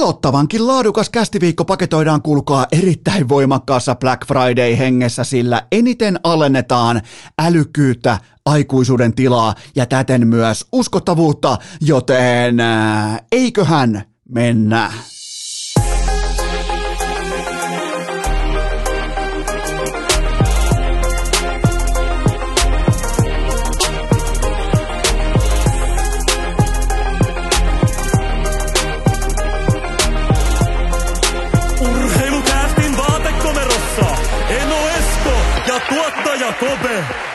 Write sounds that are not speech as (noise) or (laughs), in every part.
Pelottavankin laadukas kästiviikko paketoidaan kulkaa erittäin voimakkaassa Black Friday hengessä, sillä eniten alennetaan älykkyyttä, aikuisuuden tilaa ja täten myös uskottavuutta, joten eiköhän mennä. Tuottaja Kope.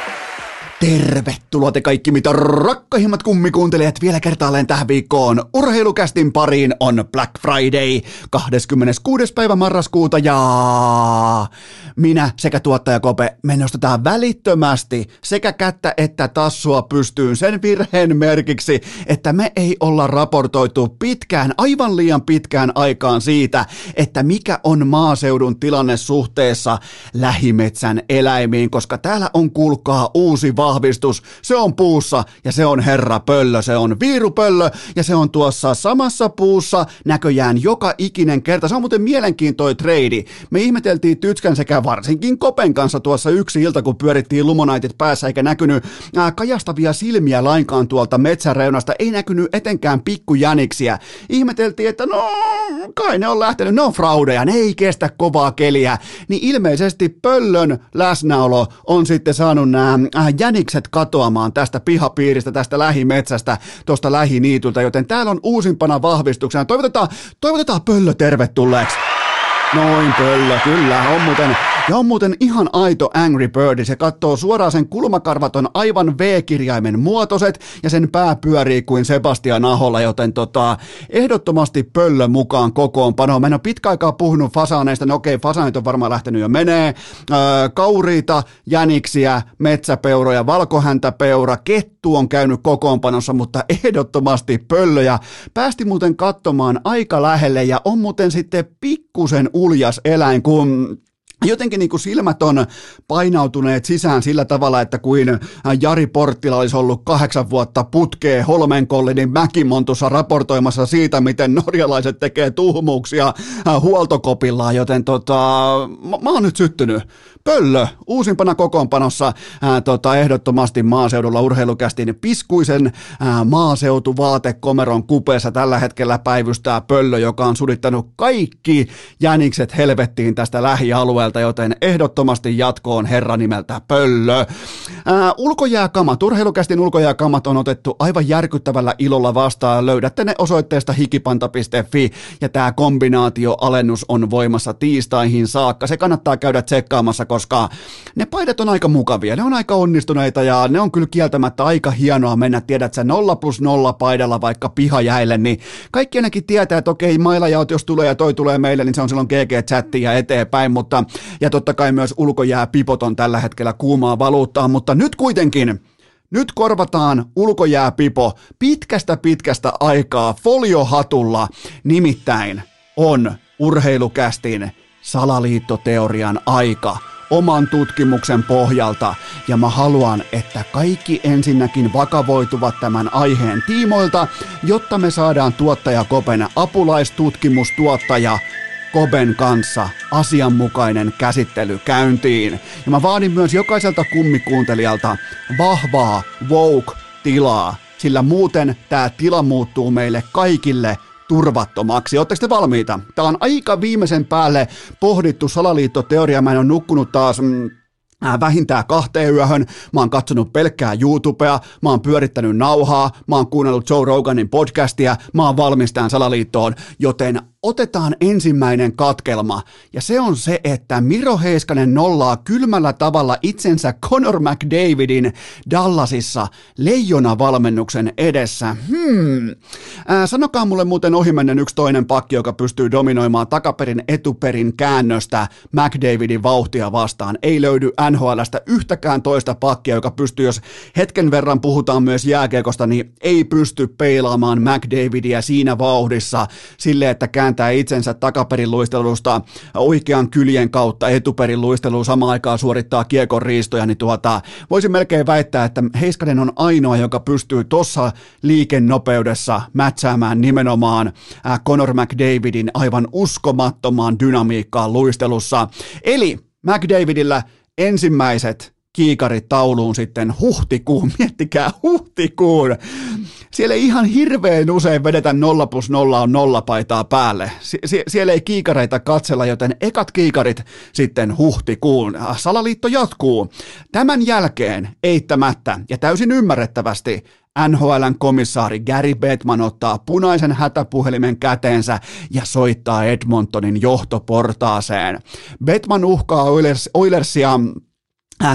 Tervetuloa te kaikki mitä rakkahimmat kummikuuntelijat vielä kertaalleen tähän viikkoon. Urheilukästin pariin on Black Friday 26. päivä marraskuuta ja minä sekä tuottaja Kope me nostetaan välittömästi sekä kättä että tassua pystyyn sen virheen merkiksi, että me ei olla raportoitu pitkään, aivan liian pitkään aikaan siitä, että mikä on maaseudun tilanne suhteessa lähimetsän eläimiin, koska täällä on kuulkaa uusi vahvistus. Se on puussa ja se on herra pöllö, se on viirupöllö ja se on tuossa samassa puussa näköjään joka ikinen kerta. Se on muuten mielenkiintoinen treidi. Me ihmeteltiin Tytskän sekä varsinkin Kopen kanssa tuossa yksi ilta, kun pyörittiin lumonaitit päässä eikä näkynyt ää, kajastavia silmiä lainkaan tuolta metsäreunasta, ei näkynyt etenkään pikkujäniksiä. Ihmeteltiin, että no kai ne on lähtenyt, ne on fraudeja, ne ei kestä kovaa keliä. Niin ilmeisesti pöllön läsnäolo on sitten saanut nämä jänikset katoamaan tästä pihapiiristä, tästä lähimetsästä, tuosta lähiniityltä, joten täällä on uusimpana vahvistuksena. Toivotetaan, toivotetaan pöllö tervetulleeksi. Noin pöllö, kyllä, on muuten, ja on muuten ihan aito Angry Bird. Se katsoo suoraan sen kulmakarvat on aivan V-kirjaimen muotoiset ja sen pää pyörii kuin Sebastian Aholla, joten tota, ehdottomasti pöllö mukaan kokoonpano. Mä en ole pitkä aikaa puhunut fasaaneista, no okei, fasaanit on varmaan lähtenyt jo menee. Öö, kauriita, jäniksiä, metsäpeuroja, valkohäntäpeura, kettu on käynyt kokoonpanossa, mutta ehdottomasti pöllö ja päästi muuten katsomaan aika lähelle ja on muuten sitten pikkusen uljas eläin, kun jotenkin niin kuin silmät on painautuneet sisään sillä tavalla, että kuin Jari Porttila olisi ollut kahdeksan vuotta putkeen Holmenkollinin Mäkimontussa raportoimassa siitä, miten norjalaiset tekee tuhmuuksia huoltokopillaan, joten tota, mä, mä oon nyt syttynyt. Pöllö, uusimpana kokoonpanossa ää, tota, ehdottomasti maaseudulla urheilukästin piskuisen ää, maaseutuvaatekomeron kupeessa tällä hetkellä päivystää Pöllö, joka on sudittanut kaikki jänikset helvettiin tästä lähialueelta, joten ehdottomasti jatkoon herra nimeltä Pöllö. Ää, ulkojääkamat, urheilukästin ulkojääkamat on otettu aivan järkyttävällä ilolla vastaan. Löydätte ne osoitteesta hikipanta.fi ja tämä kombinaatioalennus on voimassa tiistaihin saakka. Se kannattaa käydä tsekkaamassa, koska ne paidat on aika mukavia, ne on aika onnistuneita ja ne on kyllä kieltämättä aika hienoa mennä, tiedät sä, nolla plus nolla paidalla vaikka pihajäille, niin kaikki ainakin tietää, että okei, mailajaot jos tulee ja toi tulee meille, niin se on silloin GG-chatti ja eteenpäin, mutta ja totta kai myös ulkojää pipot on tällä hetkellä kuumaa valuuttaa, mutta nyt kuitenkin nyt korvataan ulkojääpipo pitkästä pitkästä aikaa foliohatulla, nimittäin on urheilukästin salaliittoteorian aika oman tutkimuksen pohjalta ja mä haluan, että kaikki ensinnäkin vakavoituvat tämän aiheen tiimoilta, jotta me saadaan tuottaja Kopen apulaistutkimustuottaja Koben kanssa asianmukainen käsittely käyntiin. Ja mä vaadin myös jokaiselta kummikuuntelijalta vahvaa woke-tilaa, sillä muuten tämä tila muuttuu meille kaikille turvattomaksi. Oletteko te valmiita? Tämä on aika viimeisen päälle pohdittu salaliittoteoria. Mä en ole nukkunut taas... Mm, vähintään kahteen yöhön, mä oon katsonut pelkkää YouTubea, mä oon pyörittänyt nauhaa, mä oon kuunnellut Joe Roganin podcastia, mä oon valmis tähän salaliittoon, joten otetaan ensimmäinen katkelma, ja se on se, että Miro Heiskanen nollaa kylmällä tavalla itsensä Conor McDavidin Dallasissa leijona-valmennuksen edessä. Hmm. Ää, sanokaa mulle muuten ohimennen yksi toinen pakki, joka pystyy dominoimaan takaperin etuperin käännöstä McDavidin vauhtia vastaan. Ei löydy NHLstä yhtäkään toista pakkia, joka pystyy, jos hetken verran puhutaan myös jääkiekosta, niin ei pysty peilaamaan McDavidia siinä vauhdissa sille, että kääntää kääntää itsensä takaperin luistelusta oikean kyljen kautta etuperin luisteluun samaan aikaan suorittaa kiekon riistoja, niin tuota, voisin melkein väittää, että Heiskanen on ainoa, joka pystyy tuossa liikennopeudessa mätsäämään nimenomaan Conor McDavidin aivan uskomattomaan dynamiikkaan luistelussa. Eli McDavidillä ensimmäiset kiikarit tauluun sitten huhtikuun, (laughs) miettikää huhtikuun. Siellä ei ihan hirveän usein vedetä 0 plus 0 on nolla paitaa päälle. Sie- sie- siellä ei kiikareita katsella, joten ekat kiikarit sitten huhtikuun. Salaliitto jatkuu. Tämän jälkeen eittämättä ja täysin ymmärrettävästi NHLn komissaari Gary Bettman ottaa punaisen hätäpuhelimen käteensä ja soittaa Edmontonin johtoportaaseen. Bettman uhkaa Oilers, Oilersia Äh,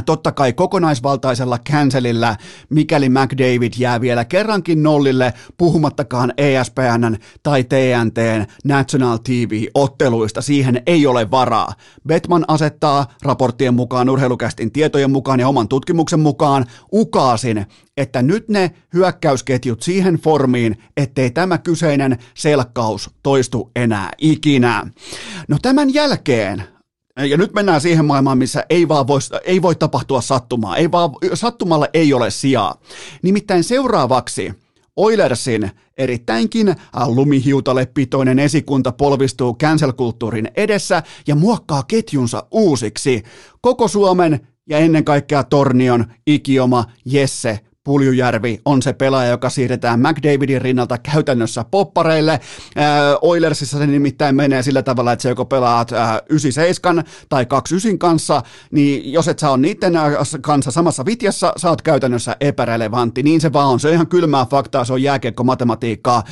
totta kai kokonaisvaltaisella cancelillä, mikäli McDavid jää vielä kerrankin nollille, puhumattakaan ESPN tai TNTn National TV-otteluista, siihen ei ole varaa. Betman asettaa raporttien mukaan, urheilukästin tietojen mukaan ja oman tutkimuksen mukaan ukaasin, että nyt ne hyökkäysketjut siihen formiin, ettei tämä kyseinen selkkaus toistu enää ikinä. No tämän jälkeen ja nyt mennään siihen maailmaan, missä ei, vaan voi, ei voi tapahtua sattumaa. Ei vaan, sattumalla ei ole sijaa. Nimittäin seuraavaksi Oilersin erittäinkin äh, lumihiutale pitoinen esikunta polvistuu cancel-kulttuurin edessä ja muokkaa ketjunsa uusiksi. Koko Suomen ja ennen kaikkea Tornion ikioma Jesse Puljujärvi on se pelaaja, joka siirretään McDavidin rinnalta käytännössä poppareille. Äh, Oilersissa se nimittäin menee sillä tavalla, että se joko pelaat äh, 97 tai 29 kanssa, niin jos et sä ole niiden äh, kanssa samassa vitjassa, sä oot käytännössä epärelevantti. Niin se vaan on. Se on ihan kylmää faktaa, se on jääkiekko-matematiikkaa.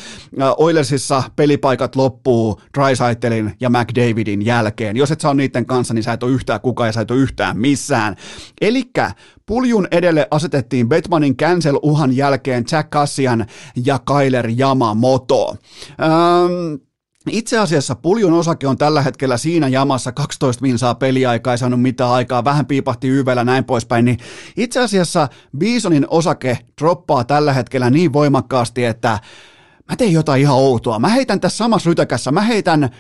Äh, Oilersissa pelipaikat loppuu Drysaitelin ja McDavidin jälkeen. Jos et sä ole niiden kanssa, niin sä et ole yhtään kukaan ja sä et ole yhtään missään. Elikkä Puljun edelle asetettiin Betmanin cancel-uhan jälkeen Jack Cassian ja Kyler Yamamoto. Ähm, itse asiassa Puljun osake on tällä hetkellä siinä jamassa 12 minsaa peliaikaa, ei saanut mitään aikaa, vähän piipahti YVllä näin poispäin, niin itse asiassa Bisonin osake droppaa tällä hetkellä niin voimakkaasti, että mä teen jotain ihan outoa. Mä heitän tässä samassa rytäkässä, mä heitän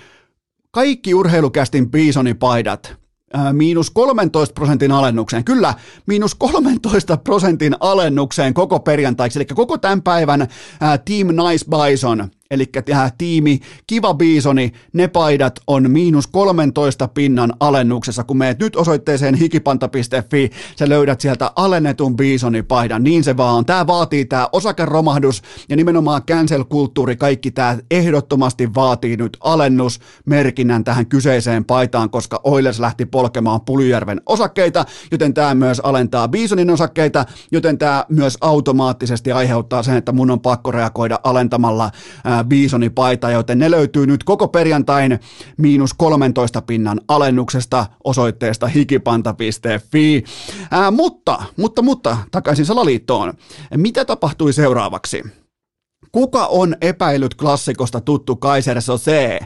kaikki urheilukästin Bisonin paidat miinus 13 prosentin alennukseen. Kyllä, miinus 13 prosentin alennukseen koko perjantaiksi, eli koko tämän päivän ää, Team Nice Bison eli tiimi Kiva Biisoni, ne paidat on miinus 13 pinnan alennuksessa. Kun meet nyt osoitteeseen hikipanta.fi, sä löydät sieltä alennetun paidan. Niin se vaan on. Tämä vaatii tämä osakeromahdus ja nimenomaan cancel-kulttuuri, kaikki tämä ehdottomasti vaatii nyt alennusmerkinnän tähän kyseiseen paitaan, koska Oilers lähti polkemaan Puljärven osakkeita, joten tämä myös alentaa Bisonin osakkeita, joten tämä myös automaattisesti aiheuttaa sen, että mun on pakko reagoida alentamalla ää, Bisoni paita, joten ne löytyy nyt koko perjantain miinus 13 pinnan alennuksesta osoitteesta hikipanta.fi. Ää, mutta, mutta, mutta, takaisin salaliittoon. Mitä tapahtui seuraavaksi? Kuka on epäillyt klassikosta tuttu Kaiser Sose?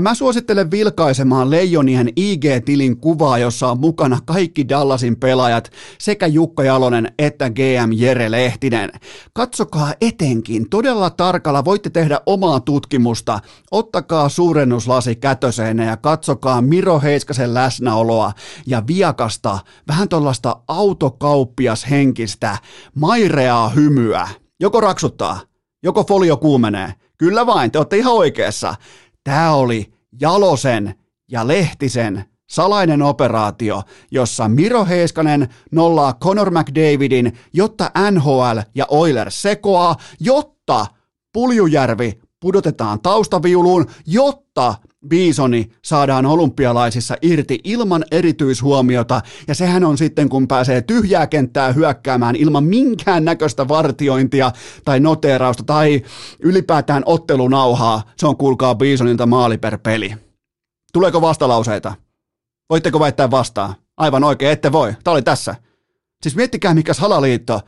Mä suosittelen vilkaisemaan Leijonien IG-tilin kuvaa, jossa on mukana kaikki Dallasin pelaajat sekä Jukka Jalonen että GM Jere Lehtinen. Katsokaa etenkin, todella tarkalla voitte tehdä omaa tutkimusta. Ottakaa suurennuslasi kätöseen ja katsokaa Miro Heiskasen läsnäoloa ja viakasta, vähän tuollaista autokauppias henkistä, maireaa hymyä. Joko raksuttaa, joko folio kuumenee. Kyllä vain, te olette ihan oikeassa. Tämä oli Jalosen ja Lehtisen salainen operaatio, jossa Miro Heiskanen nollaa Conor McDavidin, jotta NHL ja Oilers sekoaa, jotta Puljujärvi pudotetaan taustaviuluun, jotta Bisoni saadaan olympialaisissa irti ilman erityishuomiota, ja sehän on sitten, kun pääsee tyhjää kenttää hyökkäämään ilman minkään näköistä vartiointia tai noteerausta tai ylipäätään ottelunauhaa, se on kuulkaa Bisonilta maali per peli. Tuleeko vastalauseita? Voitteko väittää vastaan? Aivan oikein, ette voi. Tämä oli tässä. Siis miettikää mikä salaliitto.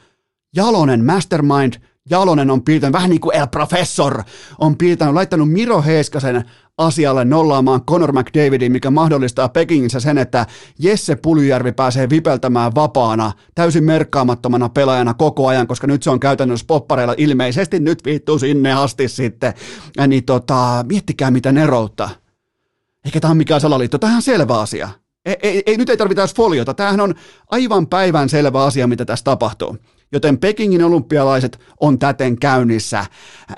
Jalonen Mastermind Jalonen on piirtänyt, vähän niin kuin El Professor, on piirtänyt, laittanut Miro Heiskasen asialle nollaamaan Conor McDavidin, mikä mahdollistaa Pekingissä sen, että Jesse Puljärvi pääsee vipeltämään vapaana, täysin merkkaamattomana pelaajana koko ajan, koska nyt se on käytännössä poppareilla. Ilmeisesti, nyt viittuu sinne asti sitten, ja niin tota, miettikää mitä neroutta. Eikä tämä ole mikään salaliitto, tämä on selvä asia. Ei, ei, ei, nyt ei tarvita edes foliota, tämähän on aivan päivän selvä asia, mitä tässä tapahtuu joten Pekingin olympialaiset on täten käynnissä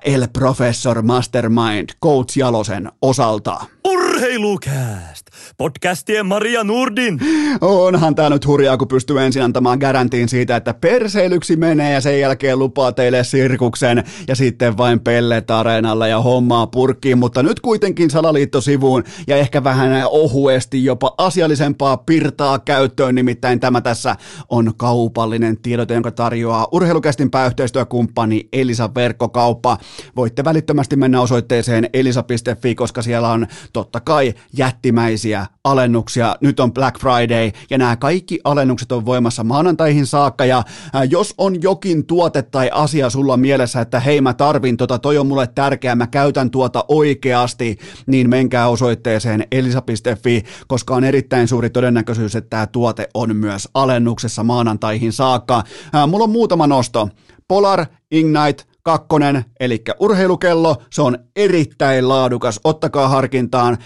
El Professor Mastermind Coach Jalosen osalta. Urheilukääst! Podcastien Maria Nurdin. Onhan tää nyt hurjaa, kun pystyy ensin antamaan garantiin siitä, että perseilyksi menee ja sen jälkeen lupaa teille sirkuksen ja sitten vain pellet areenalle ja hommaa purkkiin, mutta nyt kuitenkin salaliittosivuun ja ehkä vähän ohuesti jopa asiallisempaa pirtaa käyttöön, nimittäin tämä tässä on kaupallinen tiedote, jonka tarjoaa urheilukästin pääyhteistyökumppani Elisa Verkkokauppa. Voitte välittömästi mennä osoitteeseen elisa.fi, koska siellä on totta kai jättimäisiä alennuksia. Nyt on Black Friday ja nämä kaikki alennukset on voimassa maanantaihin saakka ja jos on jokin tuote tai asia sulla mielessä, että hei mä tarvin tota, toi on mulle tärkeää, mä käytän tuota oikeasti, niin menkää osoitteeseen elisa.fi, koska on erittäin suuri todennäköisyys, että tämä tuote on myös alennuksessa maanantaihin saakka. Mulla on muutama nosto. Polar, Ignite, kakkonen, eli urheilukello, se on erittäin laadukas, ottakaa harkintaan.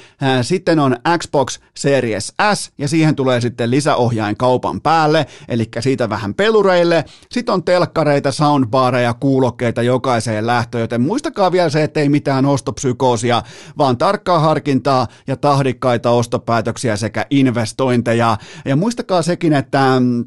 Sitten on Xbox Series S, ja siihen tulee sitten lisäohjain kaupan päälle, eli siitä vähän pelureille. Sitten on telkkareita, soundbareja, kuulokkeita jokaiseen lähtöön, joten muistakaa vielä se, ettei mitään ostopsykoosia, vaan tarkkaa harkintaa ja tahdikkaita ostopäätöksiä sekä investointeja. Ja muistakaa sekin, että mm,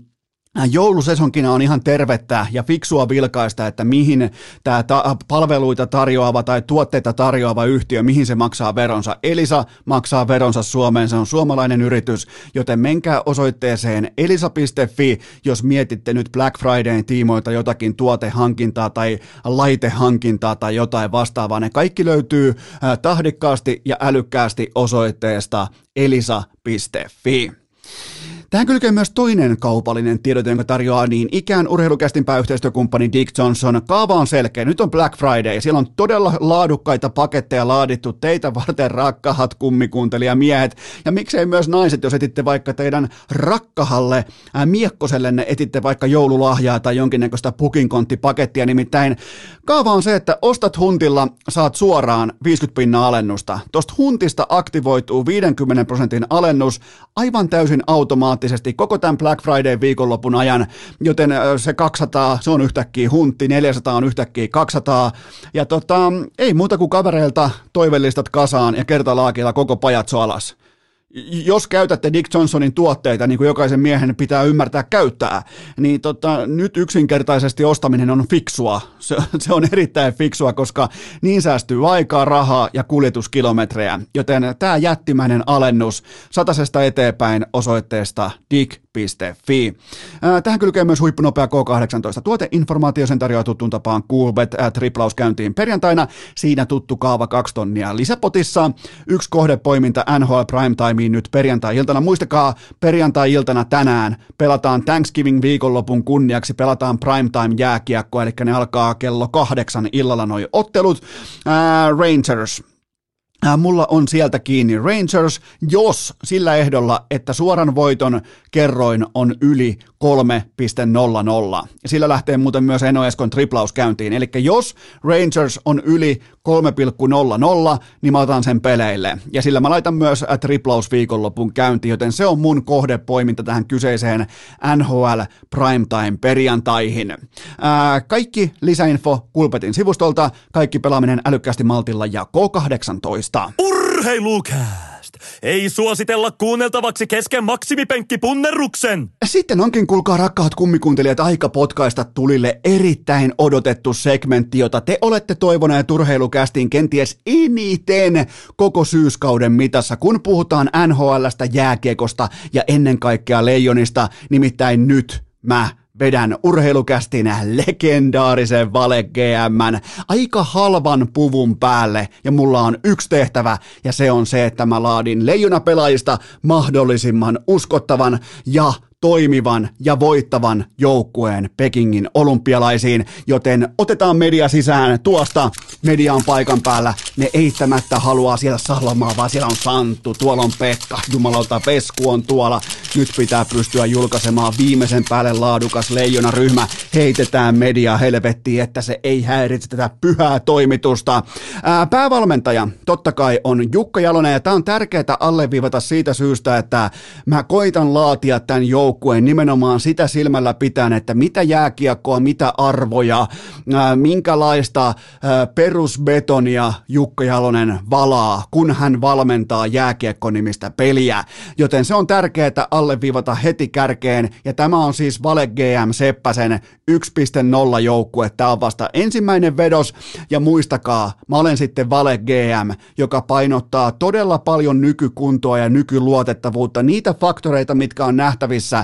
Joulusesonkina on ihan tervettä ja fiksua vilkaista, että mihin tämä ta- palveluita tarjoava tai tuotteita tarjoava yhtiö, mihin se maksaa veronsa. Elisa maksaa veronsa Suomeen, se on suomalainen yritys, joten menkää osoitteeseen elisa.fi, jos mietitte nyt Black Fridayn tiimoilta jotakin tuotehankintaa tai laitehankintaa tai jotain vastaavaa. Ne kaikki löytyy tahdikkaasti ja älykkäästi osoitteesta elisa.fi. Tähän kylkee myös toinen kaupallinen tiedote, jonka tarjoaa niin ikään urheilukästin pääyhteistyökumppani Dick Johnson. Kaava on selkeä. Nyt on Black Friday. Siellä on todella laadukkaita paketteja laadittu teitä varten rakkahat kummikuuntelijamiehet. Ja miksei myös naiset, jos etitte vaikka teidän rakkahalle ää, miekkosellenne etitte vaikka joululahjaa tai jonkinnäköistä pukinkonttipakettia. Nimittäin kaava on se, että ostat huntilla, saat suoraan 50 pinnaa alennusta. Tuosta huntista aktivoituu 50 prosentin alennus aivan täysin automaattisesti automaattisesti koko tämän Black Friday viikonlopun ajan, joten se 200, se on yhtäkkiä huntti, 400 on yhtäkkiä 200, ja tota, ei muuta kuin kavereilta toivellistat kasaan ja kertalaakilla koko pajatso alas jos käytätte Dick Johnsonin tuotteita, niin kuin jokaisen miehen pitää ymmärtää käyttää, niin tota, nyt yksinkertaisesti ostaminen on fiksua. Se, se on erittäin fiksua, koska niin säästyy aikaa, rahaa ja kuljetuskilometrejä. Joten tämä jättimäinen alennus satasesta eteenpäin osoitteesta dick.fi. Tähän kylkee myös huippunopea K18 tuoteinformaatio, sen tarjoaa tuttuun tapaan Coolbet triplaus käyntiin perjantaina. Siinä tuttu kaava kaksi tonnia lisäpotissa. Yksi kohdepoiminta NHL Primetime toimii nyt perjantai-iltana. Muistakaa, perjantai-iltana tänään pelataan Thanksgiving viikonlopun kunniaksi, pelataan primetime jääkiekko, eli ne alkaa kello kahdeksan illalla noi ottelut. Ää, Rangers, Mulla on sieltä kiinni Rangers, jos sillä ehdolla, että suoran voiton kerroin on yli 3.00. Sillä lähtee muuten myös Eno Eskon triplaus käyntiin. Eli jos Rangers on yli 3.00, niin mä otan sen peleille. Ja sillä mä laitan myös triplaus viikonlopun käyntiin, joten se on mun kohdepoiminta tähän kyseiseen NHL Primetime perjantaihin. Ää, kaikki lisäinfo Kulpetin sivustolta, kaikki pelaaminen älykkäästi maltilla ja K18. Urheilukää! Ei suositella kuunneltavaksi kesken maksimipenkkipunnerruksen. Sitten onkin, kuulkaa rakkaat kummikuuntelijat, aika potkaista tulille erittäin odotettu segmentti, jota te olette toivoneet urheilukästiin kenties eniten koko syyskauden mitassa, kun puhutaan NHLstä, jääkiekosta ja ennen kaikkea leijonista, nimittäin nyt mä vedän urheilukästin legendaarisen Vale GM aika halvan puvun päälle. Ja mulla on yksi tehtävä ja se on se, että mä laadin leijona pelaajista mahdollisimman uskottavan ja toimivan ja voittavan joukkueen Pekingin olympialaisiin, joten otetaan media sisään tuosta median paikan päällä. Ne eittämättä haluaa siellä Salomaa, vaan siellä on Santtu, tuolla on Pekka, jumalauta Vesku on tuolla. Nyt pitää pystyä julkaisemaan viimeisen päälle laadukas leijona ryhmä. Heitetään media helvettiin, että se ei häiritse tätä pyhää toimitusta. Ää, päävalmentaja totta kai on Jukka Jalonen ja tämä on tärkeää alleviivata siitä syystä, että mä koitan laatia tämän joukkueen nimenomaan sitä silmällä pitäen, että mitä jääkiekkoa, mitä arvoja, minkälaista perusbetonia Jukka Jalonen valaa, kun hän valmentaa jääkiekko-nimistä peliä. Joten se on tärkeää alleviivata heti kärkeen ja tämä on siis Vale GM Seppäsen 1.0 joukkue. Tämä on vasta ensimmäinen vedos ja muistakaa, mä olen sitten Vale GM, joka painottaa todella paljon nykykuntoa ja nykyluotettavuutta, niitä faktoreita, mitkä on nähtävissä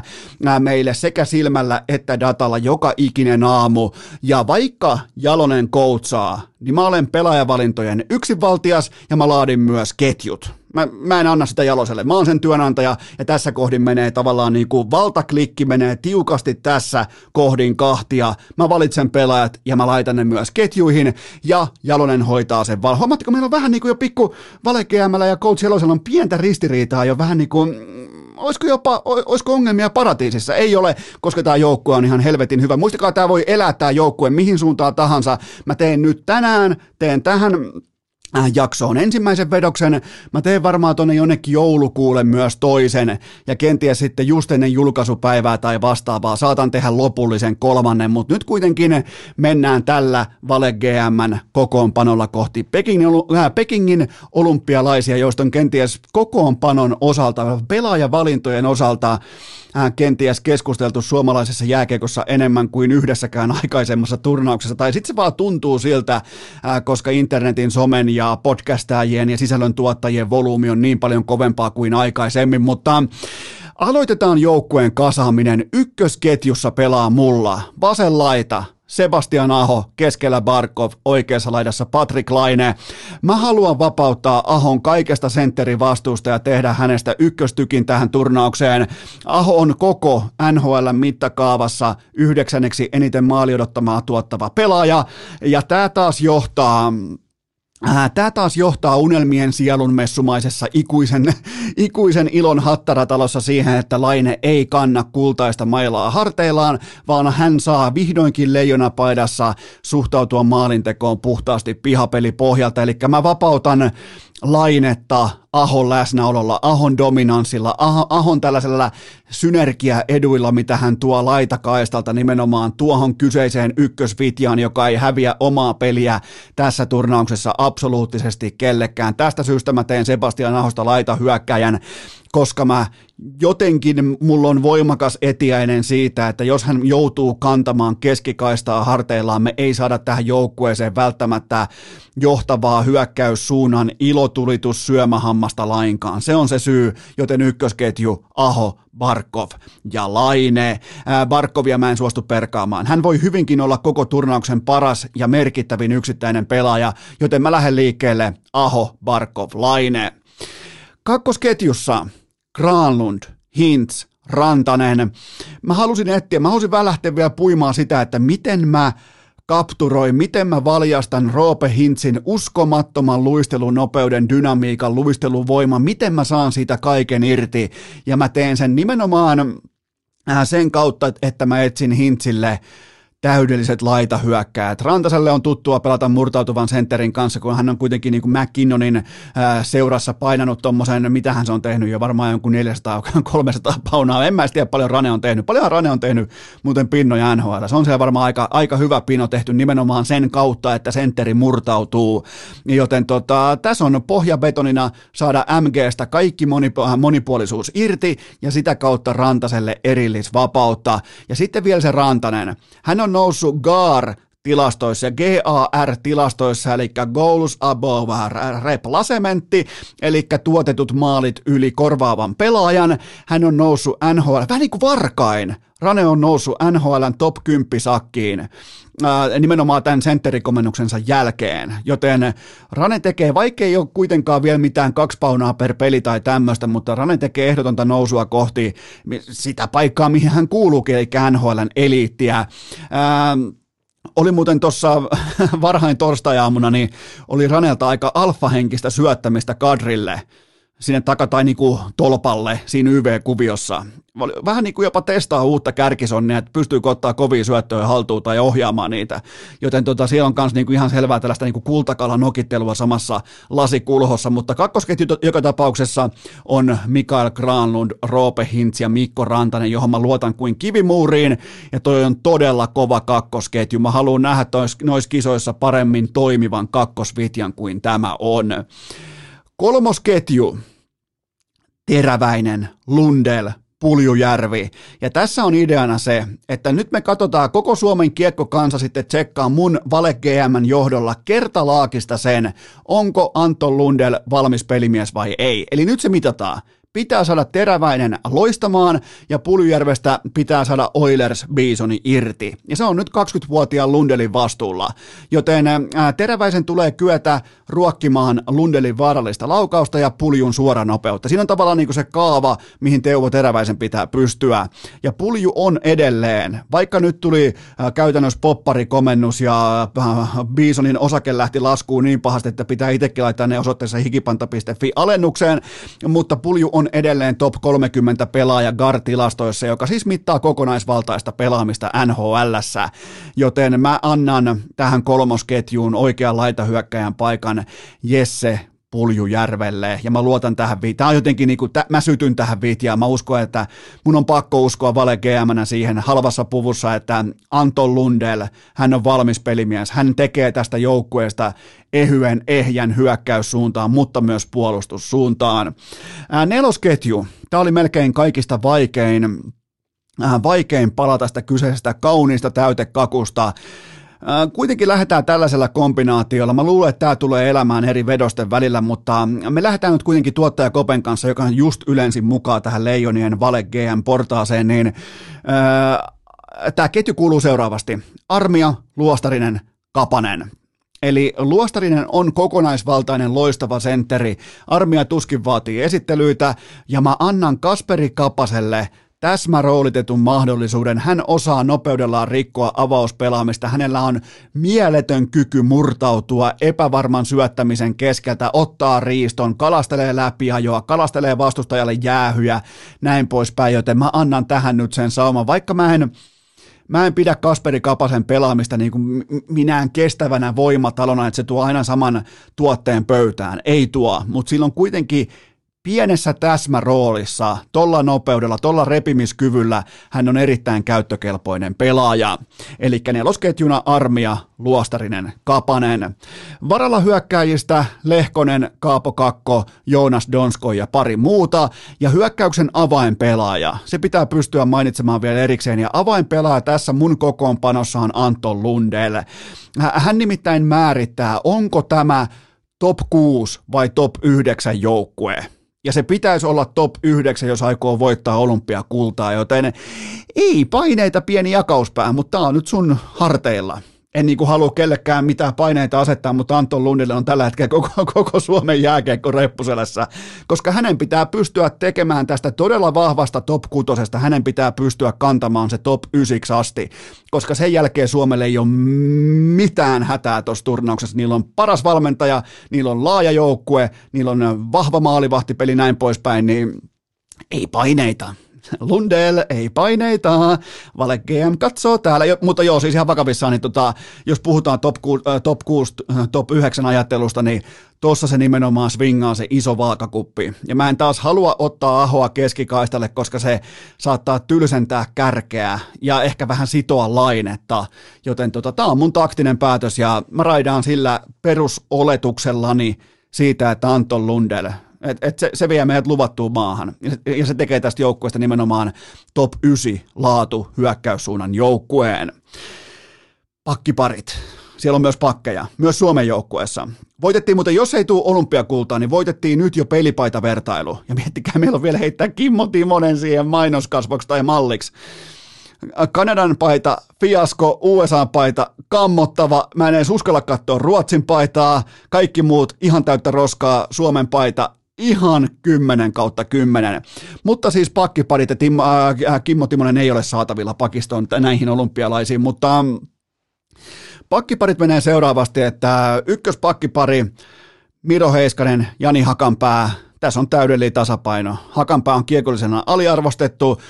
meille sekä silmällä että datalla joka ikinen aamu. Ja vaikka Jalonen koutsaa, niin mä olen pelaajavalintojen yksinvaltias ja mä laadin myös ketjut. Mä, mä en anna sitä Jaloselle. Mä oon sen työnantaja ja tässä kohdin menee tavallaan niin kuin valtaklikki menee tiukasti tässä kohdin kahtia. Mä valitsen pelaajat ja mä laitan ne myös ketjuihin ja Jalonen hoitaa sen. Val- Huomaatteko, meillä on vähän niin kuin jo pikku valekeämällä ja Coach Jalosella on pientä ristiriitaa jo vähän niin kuin olisiko jopa, olisiko ongelmia paratiisissa? Ei ole, koska tämä joukkue on ihan helvetin hyvä. Muistakaa, tämä voi elää tämä joukkue mihin suuntaan tahansa. Mä teen nyt tänään, teen tähän Äh, jaksoon ensimmäisen vedoksen. Mä teen varmaan tonne jonnekin joulukuulle myös toisen. Ja kenties sitten just ennen julkaisupäivää tai vastaavaa saatan tehdä lopullisen kolmannen, mutta nyt kuitenkin mennään tällä Vale GMn kokoonpanolla kohti Pekingin, äh, Pekingin olympialaisia, joista on kenties kokoonpanon osalta, pelaajavalintojen osalta. äh, kenties keskusteltu suomalaisessa jääkiekossa enemmän kuin yhdessäkään (laughs) aikaisemmassa turnauksessa, tai sitten se vaan tuntuu siltä, äh, koska internetin, somen ja podcastajien ja sisällöntuottajien volyymi on niin paljon kovempaa kuin aikaisemmin, mutta aloitetaan joukkueen kasaaminen. Ykkösketjussa pelaa mulla, vasen laita, Sebastian Aho, keskellä Barkov, oikeassa laidassa Patrick Laine. Mä haluan vapauttaa Ahon kaikesta sentterivastuusta ja tehdä hänestä ykköstykin tähän turnaukseen. Aho on koko NHL mittakaavassa yhdeksänneksi eniten maali odottamaa tuottava pelaaja, ja tämä taas johtaa Äh, Tämä taas johtaa unelmien sielun messumaisessa ikuisen, (laughs) ikuisen ilon hattaratalossa siihen, että Laine ei kanna kultaista mailaa harteillaan, vaan hän saa vihdoinkin leijonapaidassa suhtautua maalintekoon puhtaasti pihapelipohjalta. Eli mä vapautan Lainetta Ahon läsnäololla, Ahon dominanssilla, Ahon tällaisella synergiaeduilla, mitä hän tuo laitakaistalta nimenomaan tuohon kyseiseen ykkösvitjaan, joka ei häviä omaa peliä tässä turnauksessa absoluuttisesti kellekään. Tästä syystä mä teen Sebastian Ahosta laita hyökkäjän koska mä jotenkin mulla on voimakas etiäinen siitä, että jos hän joutuu kantamaan keskikaistaa harteillaan, me ei saada tähän joukkueeseen välttämättä johtavaa hyökkäyssuunnan ilotulitus syömähammasta lainkaan. Se on se syy, joten ykkösketju Aho, Barkov ja Laine. Barkovia mä en suostu perkaamaan. Hän voi hyvinkin olla koko turnauksen paras ja merkittävin yksittäinen pelaaja, joten mä lähden liikkeelle Aho, Barkov, Laine. Kakkosketjussa Granlund, Hintz, Rantanen. Mä halusin etsiä, mä halusin välähteä vielä puimaan sitä, että miten mä kapturoin, miten mä valjastan Roope Hintzin uskomattoman luistelunopeuden, dynamiikan, luisteluvoiman, miten mä saan siitä kaiken irti. Ja mä teen sen nimenomaan äh, sen kautta, että mä etsin Hintzille täydelliset laitahyökkäät. Rantaselle on tuttua pelata murtautuvan sentterin kanssa, kun hän on kuitenkin niin kuin McKinnonin ää, seurassa painanut tuommoisen, mitä hän se on tehnyt jo varmaan jonkun 400-300 (laughs) paunaa. En mä tiedä paljon Rane on tehnyt. Paljon Rane on tehnyt muuten pinnoja NHL. Se on siellä varmaan aika, aika hyvä pino tehty nimenomaan sen kautta, että sentteri murtautuu. Joten tota, tässä on pohjabetonina saada MGstä kaikki monipuolisuus irti ja sitä kautta Rantaselle erillisvapautta. Ja sitten vielä se Rantanen. Hän on on noussut Gaar tilastoissa ja GAR-tilastoissa, eli Goals Above Replacement, eli tuotetut maalit yli korvaavan pelaajan. Hän on noussut NHL, vähän niin kuin varkain, Rane on noussut NHLn top 10 sakkiin nimenomaan tämän sentterikomennuksensa jälkeen, joten Rane tekee, vaikka ei ole kuitenkaan vielä mitään kaksi paunaa per peli tai tämmöistä, mutta Rane tekee ehdotonta nousua kohti sitä paikkaa, mihin hän kuuluukin, eli NHLn eliittiä. Ää, oli muuten tuossa (laughs) varhain torstai-aamuna, niin oli Ranelta aika alfahenkistä syöttämistä kadrille sinne taka tai niinku tolpalle siinä YV-kuviossa. Vähän niin kuin jopa testaa uutta kärkisonnia, että pystyykö ottaa kovia syöttöjä haltuun tai ohjaamaan niitä. Joten tota, siellä on myös niinku ihan selvää tällaista niinku kultakala nokittelua samassa lasikulhossa, mutta kakkosketju joka tapauksessa on Mikael Granlund, Roope Hintz ja Mikko Rantanen, johon mä luotan kuin kivimuuriin, ja toi on todella kova kakkosketju. Mä haluan nähdä noissa kisoissa paremmin toimivan kakkosvitjan kuin tämä on. Kolmosketju, Teräväinen, Lundell, Puljujärvi. Ja tässä on ideana se, että nyt me katsotaan koko Suomen kiekkokansa sitten tsekkaa mun Vale GMn johdolla kertalaakista sen, onko Anton Lundell valmis pelimies vai ei. Eli nyt se mitataan pitää saada Teräväinen loistamaan ja Puljujärvestä pitää saada Oilers Bisoni irti. Ja se on nyt 20-vuotiaan Lundelin vastuulla. Joten ää, Teräväisen tulee kyetä ruokkimaan Lundelin vaarallista laukausta ja Puljun suoranopeutta. Siinä on tavallaan niin kuin se kaava, mihin Teuvo Teräväisen pitää pystyä. Ja Pulju on edelleen, vaikka nyt tuli ää, käytännössä popparikomennus ja ää, Bisonin osake lähti laskuun niin pahasti, että pitää itsekin laittaa ne osoitteessa hikipanta.fi alennukseen, mutta Pulju on edelleen top 30 pelaaja GAR-tilastoissa, joka siis mittaa kokonaisvaltaista pelaamista nhl joten mä annan tähän kolmosketjuun oikean laitahyökkäjän paikan Jesse Puljujärvelle, ja mä luotan tähän viitään. Tämä on jotenkin, niin kuin, mä sytyn tähän viitään. Mä uskon, että mun on pakko uskoa Vale gm siihen halvassa puvussa, että Anton Lundell, hän on valmis pelimies. Hän tekee tästä joukkueesta ehyen, ehjän hyökkäyssuuntaan, mutta myös puolustussuuntaan. Nelosketju, tämä oli melkein kaikista vaikein, vaikein pala tästä kyseisestä kauniista täytekakusta. Kuitenkin lähdetään tällaisella kombinaatiolla. Mä luulen, että tämä tulee elämään eri vedosten välillä, mutta me lähdetään nyt kuitenkin tuottaja Kopen kanssa, joka on just ylensin mukaan tähän Leijonien Vale GM-portaaseen, niin äh, tämä ketju kuuluu seuraavasti. Armia, Luostarinen, Kapanen. Eli Luostarinen on kokonaisvaltainen loistava sentteri. Armia tuskin vaatii esittelyitä ja mä annan Kasperi Kapaselle täsmäroolitetun mahdollisuuden. Hän osaa nopeudellaan rikkoa avauspelaamista. Hänellä on mieletön kyky murtautua epävarman syöttämisen keskeltä, ottaa riiston, kalastelee läpiajoa, kalastelee vastustajalle jäähyjä, näin poispäin, joten mä annan tähän nyt sen sauman. Vaikka mä en mä en pidä Kasperi Kapasen pelaamista niin kuin minään kestävänä voimatalona, että se tuo aina saman tuotteen pöytään. Ei tuo, mutta silloin kuitenkin pienessä täsmäroolissa, tolla nopeudella, tolla repimiskyvyllä hän on erittäin käyttökelpoinen pelaaja. Eli nelosketjuna Armia, Luostarinen, Kapanen. Varalla hyökkäjistä Lehkonen, Kaapo Kakko, Joonas Donsko ja pari muuta. Ja hyökkäyksen avainpelaaja, se pitää pystyä mainitsemaan vielä erikseen. Ja avainpelaaja tässä mun kokoonpanossa on Anton Lundell. Hän nimittäin määrittää, onko tämä top 6 vai top 9 joukkue ja se pitäisi olla top 9, jos aikoo voittaa olympiakultaa, joten ei paineita pieni jakauspää, mutta tämä on nyt sun harteilla en niin kuin halua kellekään mitään paineita asettaa, mutta Anton Lundille on tällä hetkellä koko, (laughs) koko Suomen jääkeikko reppuselässä, koska hänen pitää pystyä tekemään tästä todella vahvasta top kutosesta, hänen pitää pystyä kantamaan se top 9 asti, koska sen jälkeen Suomelle ei ole mitään hätää tuossa turnauksessa. Niillä on paras valmentaja, niillä on laaja joukkue, niillä on vahva maalivahtipeli näin poispäin, niin ei paineita. Lundell, ei paineita, Vale GM katsoo täällä, mutta joo, siis ihan vakavissaan, niin tota, jos puhutaan top, 6, äh, top 6, äh, top 9 ajattelusta, niin tuossa se nimenomaan swingaa se iso vaakakuppi. Ja mä en taas halua ottaa ahoa keskikaistalle, koska se saattaa tylsentää kärkeä ja ehkä vähän sitoa lainetta. Joten tota, tää on mun taktinen päätös ja mä raidaan sillä perusoletuksellani siitä, että Anton Lundell et, et se, se vie meidät luvattuun maahan. Ja se, ja se tekee tästä joukkueesta nimenomaan top 9 laatu hyökkäyssuunnan joukkueen. pakkiparit. Siellä on myös pakkeja, myös Suomen joukkueessa. Voitettiin muuten, jos ei tule olympiakultaa, niin voitettiin nyt jo pelipaitavertailu. Ja miettikää, meillä on vielä heittää Kimmo Timonen siihen mainoskasvoksi tai malliksi. Kanadan paita, fiasko, USA-paita, kammottava. Mä en edes uskalla katsoa Ruotsin paitaa. Kaikki muut ihan täyttä roskaa. Suomen paita, ihan 10 kautta 10. Mutta siis pakkiparit Tim, äh, Kimmo Timonen ei ole saatavilla pakistoon näihin olympialaisiin, mutta mm, pakkiparit menee seuraavasti, että ykköspakkipari Miro Heiskanen, Jani Hakanpää, tässä on täydellinen tasapaino. Hakanpää on kiekollisena aliarvostettu,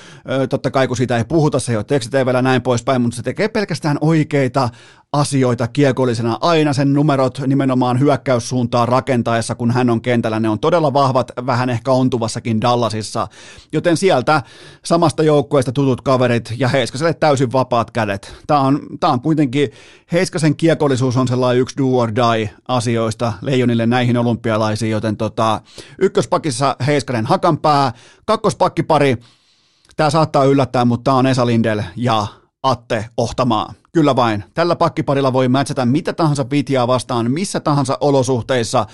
totta kai kun siitä ei puhuta, se ei ole tekstitvllä näin poispäin, mutta se tekee pelkästään oikeita asioita kiekollisena aina sen numerot nimenomaan hyökkäyssuuntaan rakentaessa, kun hän on kentällä. Ne on todella vahvat, vähän ehkä ontuvassakin Dallasissa, joten sieltä samasta joukkueesta tutut kaverit ja Heiskaselle täysin vapaat kädet. Tämä on, tämä on kuitenkin, Heiskasen kiekollisuus on sellainen yksi do or die asioista Leijonille näihin olympialaisiin, joten tota, ykköspakissa Heiskanen Hakanpää, kakkospakkipari, tämä saattaa yllättää, mutta tämä on Esa Lindel ja Atte Ohtamaa. Kyllä vain. Tällä pakkiparilla voi mätsätä mitä tahansa vitjaa vastaan, missä tahansa olosuhteissa.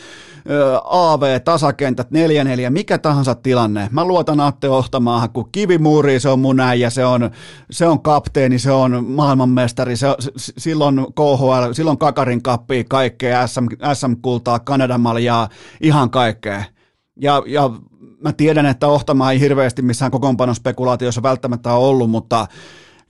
AV, tasakentät, 4-4, mikä tahansa tilanne. Mä luotan Atte Ohtamaahan, kun kivimuuri, se on mun äijä, se on, se on kapteeni, se on maailmanmestari, se, silloin KHL, silloin Kakarin kappi, kaikkea, SM, SM-kultaa, Kanadan maljaa, ihan kaikkea. Ja, ja mä tiedän, että Ohtamaa ei hirveästi missään kokoonpanospekulaatiossa välttämättä ole ollut, mutta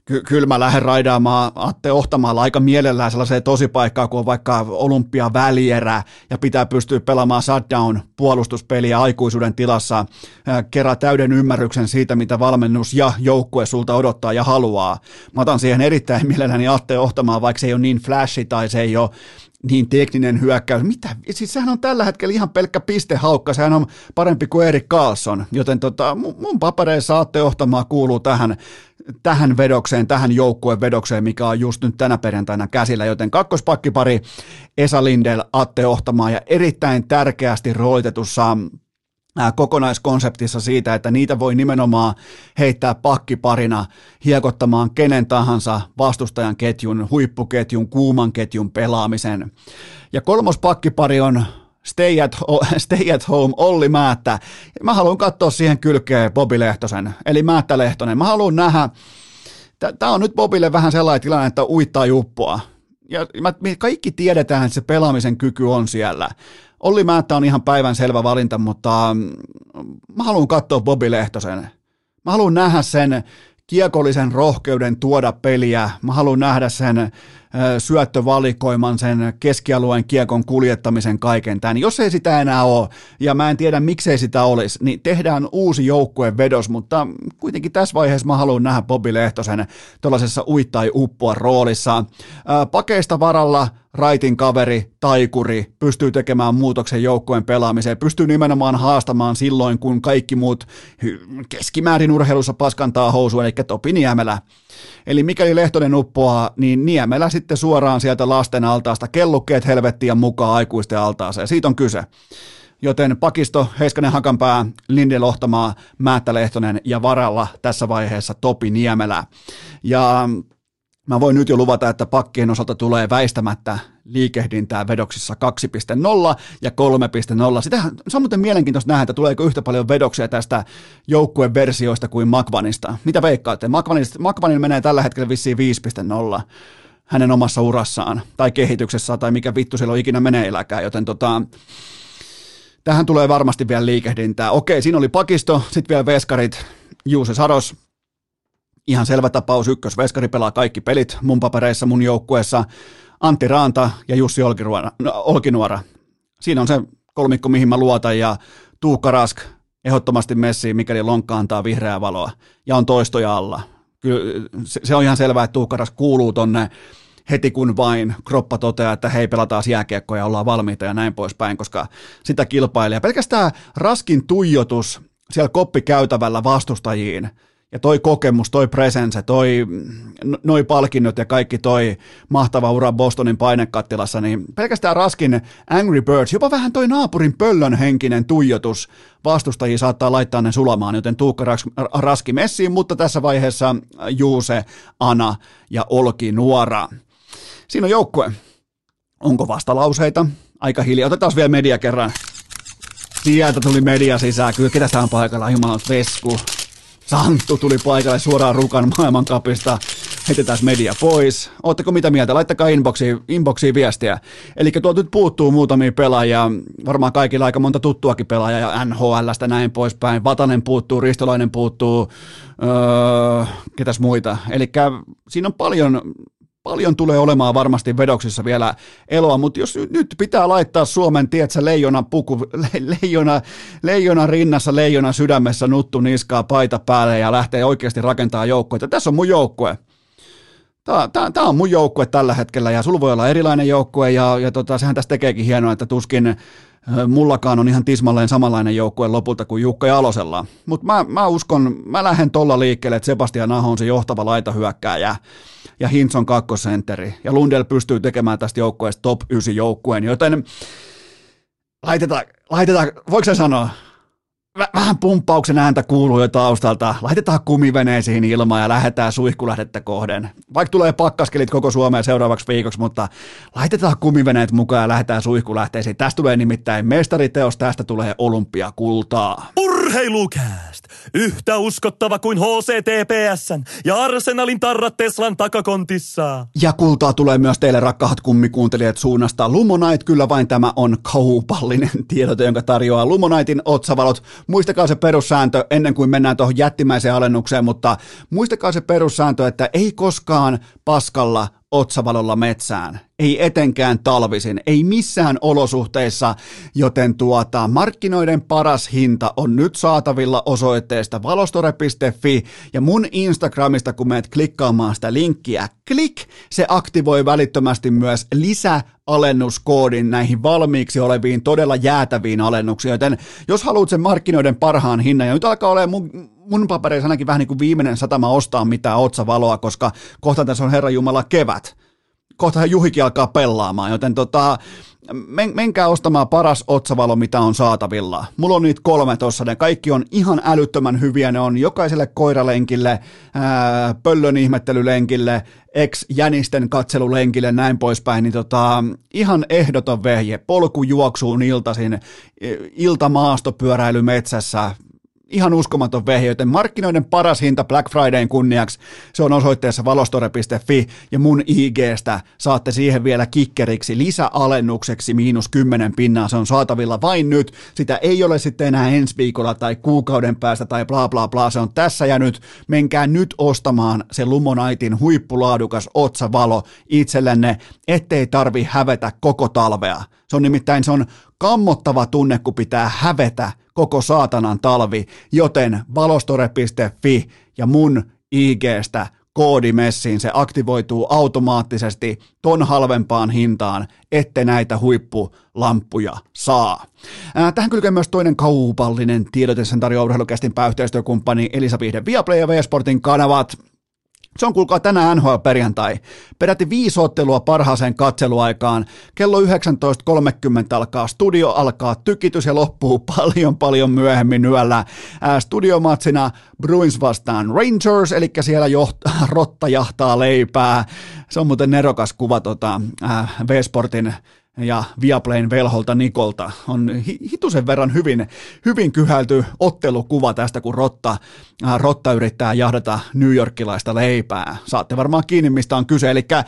ky- kyllä mä lähden raidaamaan Atte Ohtamalla aika mielellään sellaiseen tosipaikkaan, kun on vaikka olympiavälierä ja pitää pystyä pelaamaan shutdown puolustuspeliä aikuisuuden tilassa, kerää täyden ymmärryksen siitä, mitä valmennus ja joukkue sulta odottaa ja haluaa. Mä otan siihen erittäin mielelläni Atte Ohtamaan, vaikka se ei ole niin flashi tai se ei ole niin tekninen hyökkäys. Mitä? Siis sehän on tällä hetkellä ihan pelkkä pistehaukka, sehän on parempi kuin Erik Carlson, joten tota, mun papereissa saatte ohtamaan kuuluu tähän, tähän vedokseen, tähän joukkueen vedokseen, mikä on just nyt tänä perjantaina käsillä, joten kakkospakkipari Esa Lindel, Atte Ohtamaa ja erittäin tärkeästi roolitetussa kokonaiskonseptissa siitä, että niitä voi nimenomaan heittää pakkiparina hiekottamaan kenen tahansa vastustajan ketjun, huippuketjun, kuuman ketjun pelaamisen. Ja kolmos pakkipari on Stay at, (laughs) stay at home Olli Määttä. Mä haluan katsoa siihen kylkeen Bobi Lehtosen, eli Määttä Lehtonen. Mä haluan nähdä, tämä on nyt Bobille vähän sellainen tilanne, että uittaa juppoa. Ja me kaikki tiedetään, että se pelaamisen kyky on siellä. Olli Määttä on ihan päivän selvä valinta, mutta mm, mä haluan katsoa Bobi Lehtosen. Mä haluan nähdä sen kiekollisen rohkeuden tuoda peliä. Mä haluan nähdä sen syöttövalikoiman, sen keskialueen kiekon kuljettamisen, kaiken tämän. Jos ei sitä enää ole, ja mä en tiedä miksei sitä olisi, niin tehdään uusi joukkue vedos, mutta kuitenkin tässä vaiheessa mä haluan nähdä Bobby Lehtosen tuollaisessa uittai uppoa roolissa. Pakeista varalla raitin kaveri, taikuri, pystyy tekemään muutoksen joukkueen pelaamiseen, pystyy nimenomaan haastamaan silloin, kun kaikki muut keskimäärin urheilussa paskantaa housu, eli Topi Niemelä. Eli mikäli Lehtonen uppoaa, niin Niemelä sitten suoraan sieltä lasten altaasta, kellukkeet helvettiä mukaan aikuisten altaaseen. Siitä on kyse. Joten pakisto, Heiskanen Hakanpää, Linde Lohtamaa, Määttä Lehtonen ja varalla tässä vaiheessa Topi Niemelä. Ja Mä voin nyt jo luvata, että pakkien osalta tulee väistämättä liikehdintää vedoksissa 2.0 ja 3.0. Sitähän, se on muuten mielenkiintoista nähdä, että tuleeko yhtä paljon vedoksia tästä joukkueversioista kuin Makvanista. Mitä veikkaatte? Makvanin menee tällä hetkellä vissiin 5.0 hänen omassa urassaan tai kehityksessä tai mikä vittu siellä on ikinä meneilläkään, joten tota, tähän tulee varmasti vielä liikehdintää. Okei, siinä oli pakisto, sitten vielä veskarit, Juuse Saros, ihan selvä tapaus, ykkösveskari pelaa kaikki pelit mun papereissa, mun joukkueessa, Antti Raanta ja Jussi Olkinuora. No, Olkinuora. Siinä on se kolmikko, mihin mä luotan, ja Tuukka Rask ehdottomasti messiin, mikäli lonkka antaa vihreää valoa, ja on toistoja alla. Kyllä se on ihan selvää, että Tuukka Rask kuuluu tonne heti kun vain kroppa toteaa, että hei pelataan jääkiekkoja ja ollaan valmiita ja näin poispäin, koska sitä kilpailee. Pelkästään Raskin tuijotus siellä koppikäytävällä vastustajiin – ja toi kokemus, toi presence, toi, noi palkinnot ja kaikki toi mahtava ura Bostonin painekattilassa, niin pelkästään Raskin Angry Birds, jopa vähän toi naapurin pöllön henkinen tuijotus vastustajia saattaa laittaa ne sulamaan, joten Tuukka Raski messiin, mutta tässä vaiheessa Juuse, Ana ja Olki Nuora. Siinä on joukkue. Onko vastalauseita? Aika hiljaa. Otetaan vielä media kerran. Sieltä tuli media sisään. Kyllä ketä on paikalla? Jumalat Vesku. Santtu tuli paikalle suoraan Rukan maailmankapista. Heitetään media pois. Ootteko mitä mieltä? Laittakaa inboxiin, inboxiin viestiä. Eli tuolta nyt puuttuu muutamia pelaajia. Varmaan kaikilla aika monta tuttuakin pelaajaa ja NHLstä näin poispäin. Vatanen puuttuu, Ristolainen puuttuu. Öö, ketäs muita? Eli siinä on paljon paljon tulee olemaan varmasti vedoksissa vielä eloa, mutta jos nyt pitää laittaa Suomen, tietsä, leijona puku, le, leijona, leijona rinnassa, leijona sydämessä, nuttu niskaa, paita päälle ja lähtee oikeasti rakentaa joukkoja. Tässä on mun joukkue. Tämä, on mun joukkue tällä hetkellä ja sulla voi olla erilainen joukkue ja, ja tota, sehän tässä tekeekin hienoa, että tuskin mullakaan on ihan tismalleen samanlainen joukkue lopulta kuin Jukka Jalosella. Mutta mä, mä uskon, mä lähden tolla liikkeelle, että Sebastian Aho on se johtava laitahyökkääjä ja Hintz on kakkosentteri. Ja Lundell pystyy tekemään tästä joukkueesta top 9 joukkueen, joten laitetaan, laitetaan voiko se sanoa, vähän pumppauksen ääntä kuuluu jo taustalta. Laitetaan kumiveneisiin ilmaan ja lähdetään suihkulähdettä kohden. Vaikka tulee pakkaskelit koko Suomeen seuraavaksi viikoksi, mutta laitetaan kumiveneet mukaan ja lähdetään suihkulähteisiin. Tästä tulee nimittäin mestariteos, tästä tulee olympiakultaa. Urheilukääst! Yhtä uskottava kuin HCTPSn ja Arsenalin tarrat Teslan takakontissa. Ja kultaa tulee myös teille rakkaat kummikuuntelijat suunnasta. Lumonait, kyllä vain tämä on kaupallinen (laughs) tiedote, jonka tarjoaa Lumonaitin otsavalot muistakaa se perussääntö ennen kuin mennään tuohon jättimäiseen alennukseen, mutta muistakaa se perussääntö, että ei koskaan paskalla otsavalolla metsään. Ei etenkään talvisin, ei missään olosuhteissa, joten tuota, markkinoiden paras hinta on nyt saatavilla osoitteesta valostore.fi ja mun Instagramista, kun menet klikkaamaan sitä linkkiä, klik, se aktivoi välittömästi myös lisäalennuskoodin näihin valmiiksi oleviin todella jäätäviin alennuksiin, joten jos haluat sen markkinoiden parhaan hinnan, ja nyt alkaa olemaan mun mun papereissa ainakin vähän niin kuin viimeinen satama ostaa mitään otsavaloa, koska kohta tässä on Herra Jumala kevät. Kohtahan Juhikin alkaa pelaamaan, joten tota, men, menkää ostamaan paras otsavalo, mitä on saatavilla. Mulla on niitä kolme tossa, ne kaikki on ihan älyttömän hyviä, ne on jokaiselle koiralenkille, ää, pöllön ihmettelylenkille, ex-jänisten katselulenkille, näin poispäin, niin tota, ihan ehdoton vehje, polkujuoksuun iltasin, iltamaastopyöräily metsässä, ihan uskomaton vehje, joten markkinoiden paras hinta Black Fridayn kunniaksi, se on osoitteessa valostore.fi ja mun IGstä saatte siihen vielä kikkeriksi lisäalennukseksi miinus 10 pinnaa, se on saatavilla vain nyt, sitä ei ole sitten enää ensi viikolla tai kuukauden päästä tai bla bla bla, se on tässä ja nyt, menkää nyt ostamaan se Lumonaitin huippulaadukas otsavalo itsellenne, ettei tarvi hävetä koko talvea. Se on nimittäin, se on kammottava tunne, kun pitää hävetä koko saatanan talvi, joten valostore.fi ja mun IGstä koodimessiin, se aktivoituu automaattisesti ton halvempaan hintaan, ette näitä huippulamppuja saa. tähän kylkee myös toinen kaupallinen tiedote, sen tarjoaa urheilukästin pääyhteistyökumppani Elisa Vihde Viaplay ja V-Sportin kanavat. Se on kuulkaa tänään NHL-perjantai. Peräti viisi ottelua parhaaseen katseluaikaan. Kello 19.30 alkaa studio, alkaa tykitys ja loppuu (laughs) paljon paljon myöhemmin yöllä. Studiomatsina Bruins vastaan Rangers, eli siellä joht- (laughs) rotta jahtaa leipää. Se on muuten nerokas kuva tota, V-Sportin ja Viaplayn velholta Nikolta on hitusen verran hyvin, hyvin kyhälty ottelukuva tästä, kun Rotta, äh, Rotta yrittää jahdata New Yorkilaista leipää. Saatte varmaan kiinni, mistä on kyse. Eli äh,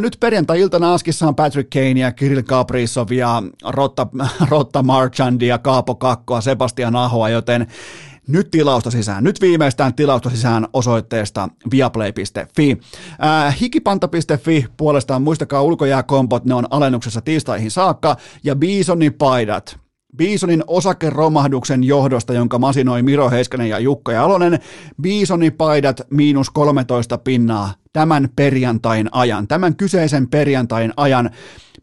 nyt perjantai-iltana Askissa on Patrick Kane ja Kirill Kaprizov ja Rotta, (laughs) Rotta Marchandi ja Kaapo Kakkoa, Sebastian Ahoa, joten nyt tilausta sisään, nyt viimeistään tilausta sisään osoitteesta viaplay.fi. Äh, hikipanta.fi puolestaan muistakaa ulkojääkompot, ne on alennuksessa tiistaihin saakka, ja Bisonin paidat, Bisonin osakeromahduksen johdosta, jonka masinoi Miro Heiskanen ja Jukka Jalonen, Bisonin paidat miinus 13 pinnaa tämän perjantain ajan, tämän kyseisen perjantain ajan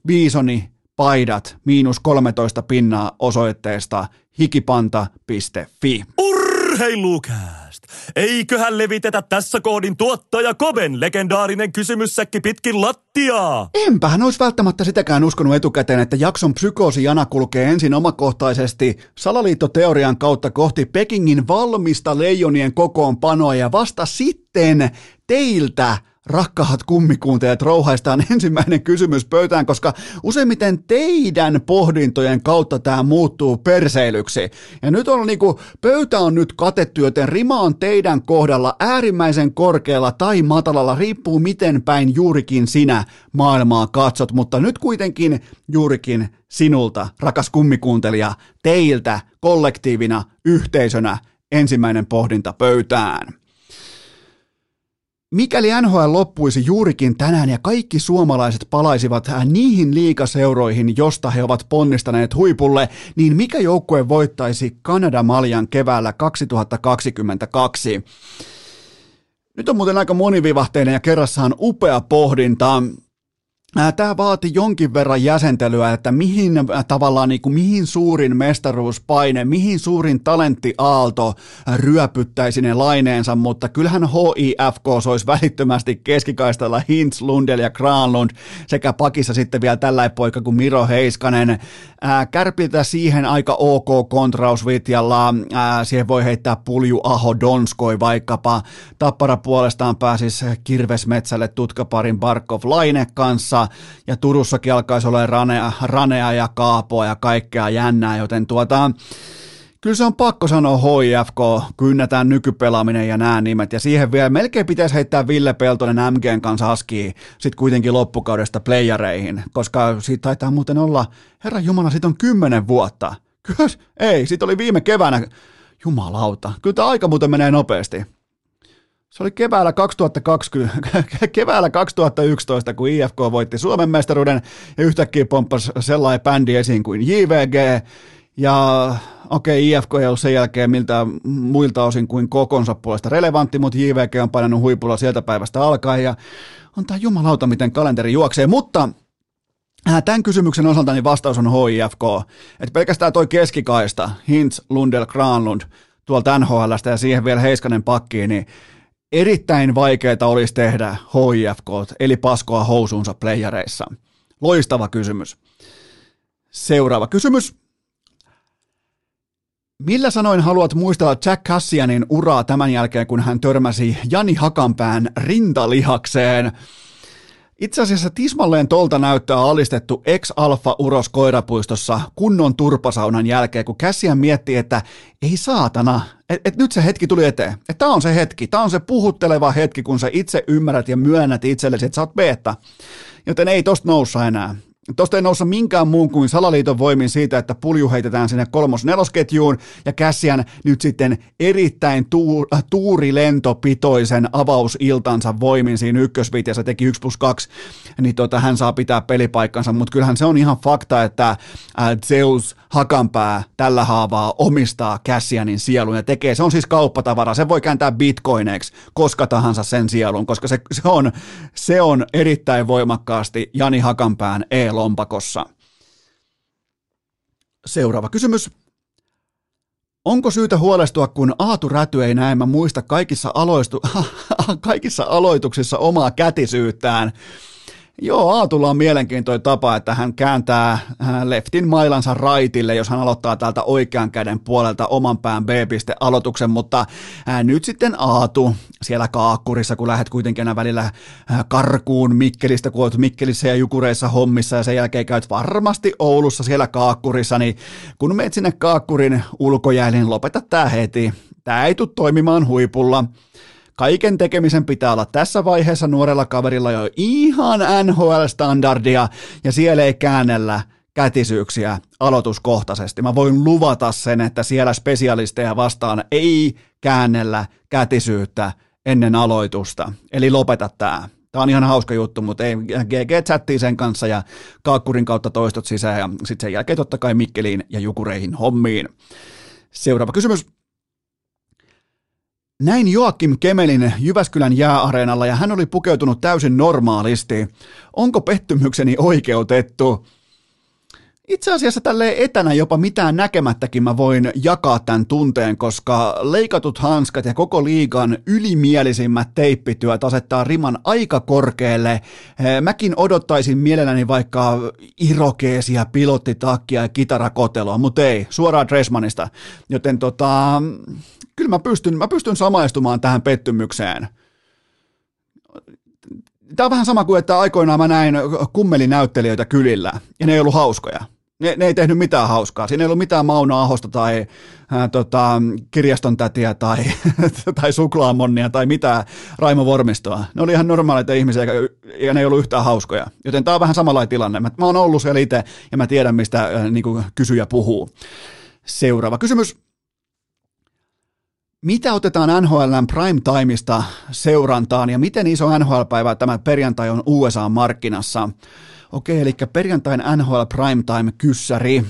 Bisoni paidat miinus 13 pinnaa osoitteesta hikipanta.fi. Urheilukääst! Eiköhän levitetä tässä koodin tuottaja Koben legendaarinen kysymyssäkki pitkin lattiaa? Enpähän olisi välttämättä sitäkään uskonut etukäteen, että jakson psykoosijana kulkee ensin omakohtaisesti salaliittoteorian kautta kohti Pekingin valmista leijonien kokoonpanoa ja vasta sitten teiltä rakkaat kummikuuntelijat, rouhaistaan ensimmäinen kysymys pöytään, koska useimmiten teidän pohdintojen kautta tämä muuttuu perseilyksi. Ja nyt on niinku, pöytä on nyt katettu, joten rima on teidän kohdalla äärimmäisen korkealla tai matalalla, riippuu miten päin juurikin sinä maailmaa katsot, mutta nyt kuitenkin juurikin sinulta, rakas kummikuuntelija, teiltä kollektiivina, yhteisönä ensimmäinen pohdinta pöytään. Mikäli NHL loppuisi juurikin tänään ja kaikki suomalaiset palaisivat niihin liikaseuroihin, josta he ovat ponnistaneet huipulle, niin mikä joukkue voittaisi Kanada-maljan keväällä 2022? Nyt on muuten aika monivivahteinen ja kerrassaan upea pohdinta. Tämä vaati jonkin verran jäsentelyä, että mihin tavallaan niin kuin, mihin suurin mestaruuspaine, mihin suurin talenttiaalto ryöpyttäisi ne laineensa, mutta kyllähän HIFK olisi välittömästi keskikaistalla Hintz, Lundell ja Granlund sekä pakissa sitten vielä tällainen poika kuin Miro Heiskanen. Kärpiltä siihen aika ok kontraus Vitjalla, siihen voi heittää Pulju Aho Donskoi vaikkapa. Tappara puolestaan pääsisi Kirvesmetsälle tutkaparin Barkov Laine kanssa ja Turussakin alkaisi olla ranea, ranea ja kaapoa ja kaikkea jännää, joten tuota, kyllä se on pakko sanoa HIFK, kynnätään nykypelaaminen ja nämä nimet, ja siihen vielä melkein pitäisi heittää Ville Peltonen MGn kanssa askiin sitten kuitenkin loppukaudesta playareihin, koska siitä taitaa muuten olla, herra Jumala, siitä on kymmenen vuotta. Kyllä, ei, siitä oli viime keväänä, jumalauta, kyllä tämä aika muuten menee nopeasti. Se oli keväällä 2020, (laughs) keväällä 2011, kun IFK voitti Suomen mestaruuden ja yhtäkkiä pomppasi sellainen bändi esiin kuin JVG. Ja okei, okay, IFK ei ollut sen jälkeen miltä muilta osin kuin kokonsa puolesta relevantti, mutta JVG on painanut huipulla sieltä päivästä alkaen ja on tämä jumalauta, miten kalenteri juoksee. Mutta äh, Tämän kysymyksen osalta niin vastaus on HIFK. Että pelkästään toi keskikaista, Hintz, Lundell, Granlund, tuolta NHLstä ja siihen vielä Heiskanen pakkiin, niin erittäin vaikeaa olisi tehdä HIFK, eli paskoa housuunsa playareissa. Loistava kysymys. Seuraava kysymys. Millä sanoin haluat muistella Jack Cassianin uraa tämän jälkeen, kun hän törmäsi Jani Hakanpään rintalihakseen? Itse asiassa tismalleen tolta näyttää alistettu ex-alfa uros koirapuistossa kunnon turpasaunan jälkeen, kun Cassian miettii, että ei saatana, että et nyt se hetki tuli eteen. Että tämä on se hetki, tämä on se puhutteleva hetki, kun sä itse ymmärrät ja myönnät itsellesi, että sä oot beta. Joten ei tosta noussa enää. Tuosta ei noussa minkään muun kuin salaliiton voimin siitä, että pulju heitetään sinne kolmos-nelosketjuun ja Kässiän nyt sitten erittäin tuur, tuurilentopitoisen avausiltansa voimin siinä ykkösvitjassa teki 1 plus 2, niin tota, hän saa pitää pelipaikkansa, mutta kyllähän se on ihan fakta, että Zeus Hakanpää tällä haavaa omistaa Cassianin sielun ja tekee, se on siis kauppatavara, se voi kääntää bitcoineiksi koska tahansa sen sielun, koska se, se, on, se on erittäin voimakkaasti Jani Hakanpään e-lompakossa. Seuraava kysymys. Onko syytä huolestua, kun Aatu Räty ei näemmä muista kaikissa, aloistu, (laughs) kaikissa aloituksissa omaa kätisyyttään? Joo, Aatulla on mielenkiintoinen tapa, että hän kääntää leftin mailansa raitille, jos hän aloittaa täältä oikean käden puolelta oman pään B-piste aloituksen, mutta nyt sitten Aatu siellä Kaakkurissa, kun lähdet kuitenkin aina välillä karkuun Mikkelistä, kun olet Mikkelissä ja Jukureissa hommissa ja sen jälkeen käyt varmasti Oulussa siellä Kaakkurissa, niin kun menet sinne Kaakkurin ulkojäälle, niin lopeta tää heti. Tää ei tule toimimaan huipulla. Kaiken tekemisen pitää olla tässä vaiheessa nuorella kaverilla jo ihan NHL-standardia ja siellä ei käännellä kätisyyksiä aloituskohtaisesti. Mä voin luvata sen, että siellä spesialisteja vastaan ei käännellä kätisyyttä ennen aloitusta. Eli lopeta tämä. Tämä on ihan hauska juttu, mutta ei GG chattiin sen kanssa ja kaakkurin kautta toistot sisään ja sitten sen jälkeen totta kai Mikkeliin ja Jukureihin hommiin. Seuraava kysymys. Näin Joakim Kemelin Jyväskylän jääareenalla ja hän oli pukeutunut täysin normaalisti. Onko pettymykseni oikeutettu? Itse asiassa tälle etänä jopa mitään näkemättäkin mä voin jakaa tämän tunteen, koska leikatut hanskat ja koko liigan ylimielisimmät teippityöt asettaa riman aika korkealle. Eh, mäkin odottaisin mielelläni vaikka irokeesia, pilottitakkia ja kitarakoteloa, mutta ei, suoraan Dressmanista. Joten tota, kyllä mä pystyn, mä pystyn samaistumaan tähän pettymykseen. Tämä on vähän sama kuin, että aikoinaan mä näin kummelinäyttelijöitä kylillä, ja ne ei ollut hauskoja. Ne, ne ei tehnyt mitään hauskaa. Siinä ei ollut mitään Mauno Ahosta tai ää, tota, kirjaston tätiä tai, (laughs) tai suklaamonnia tai mitään Raimo Vormistoa. Ne oli ihan normaaleita ihmisiä ja ne ei ollut yhtään hauskoja. Joten tämä on vähän samanlainen tilanne. Mä, mä oon ollut siellä itse ja mä tiedän, mistä ää, niin kysyjä puhuu. Seuraava kysymys. Mitä otetaan NHLn prime timeista seurantaan ja miten iso NHL-päivä tämä perjantai on USA-markkinassa? Okei, eli perjantain NHL Primetime-kyssäri.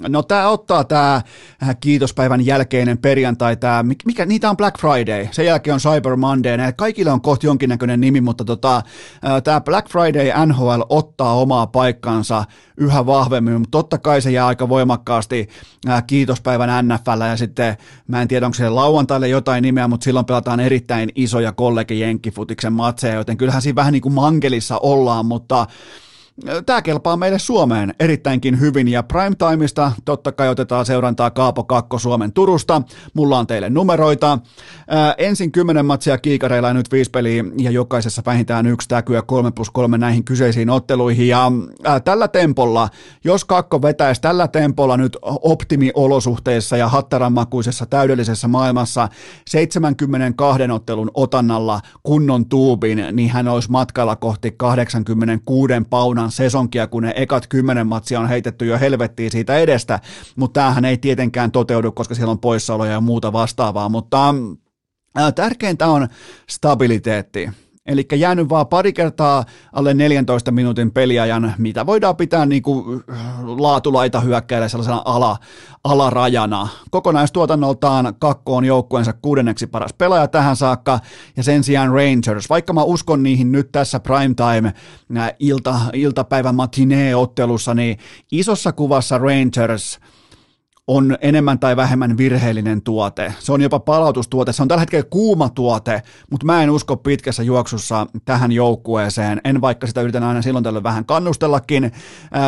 No tämä ottaa tämä äh, kiitospäivän jälkeinen perjantai, tää, mikä, niitä on Black Friday, sen jälkeen on Cyber Monday, ja kaikille on kohta jonkinnäköinen nimi, mutta tota, äh, tämä Black Friday NHL ottaa omaa paikkansa yhä vahvemmin, mutta totta kai se jää aika voimakkaasti äh, kiitospäivän NFL, ja sitten mä en tiedä, onko se lauantaille jotain nimeä, mutta silloin pelataan erittäin isoja kollegi jenkkifutiksen matseja, joten kyllähän siinä vähän niin kuin mangelissa ollaan, mutta Tämä kelpaa meille Suomeen erittäinkin hyvin ja Primetimeista totta kai otetaan seurantaa Kaapo Kakko Suomen Turusta. Mulla on teille numeroita. Ää, ensin 10 matsia kiikareilla ja nyt viisi peliä ja jokaisessa vähintään yksi täkyä 3 plus 3 näihin kyseisiin otteluihin. Ja ää, tällä tempolla, jos Kakko vetäisi tällä tempolla nyt optimiolosuhteissa ja hattaramakuisessa täydellisessä maailmassa 72 ottelun otannalla kunnon tuubin, niin hän olisi matkalla kohti 86 paunan Milanan sesonkia, kun ne ekat kymmenen matsia on heitetty jo helvettiin siitä edestä, mutta tämähän ei tietenkään toteudu, koska siellä on poissaoloja ja muuta vastaavaa, mutta tärkeintä on stabiliteetti. Eli jäänyt vaan pari kertaa alle 14 minuutin peliajan, mitä voidaan pitää niin kuin laatulaita hyökkäillä sellaisena ala, alarajana. Kokonaistuotannoltaan kakkoon joukkueensa kuudenneksi paras pelaaja tähän saakka, ja sen sijaan Rangers, vaikka mä uskon niihin nyt tässä primetime ilta, iltapäivän matinee-ottelussa, niin isossa kuvassa Rangers – on enemmän tai vähemmän virheellinen tuote. Se on jopa palautustuote, se on tällä hetkellä kuuma tuote, mutta mä en usko pitkässä juoksussa tähän joukkueeseen. En vaikka sitä yritän aina silloin tällöin vähän kannustellakin.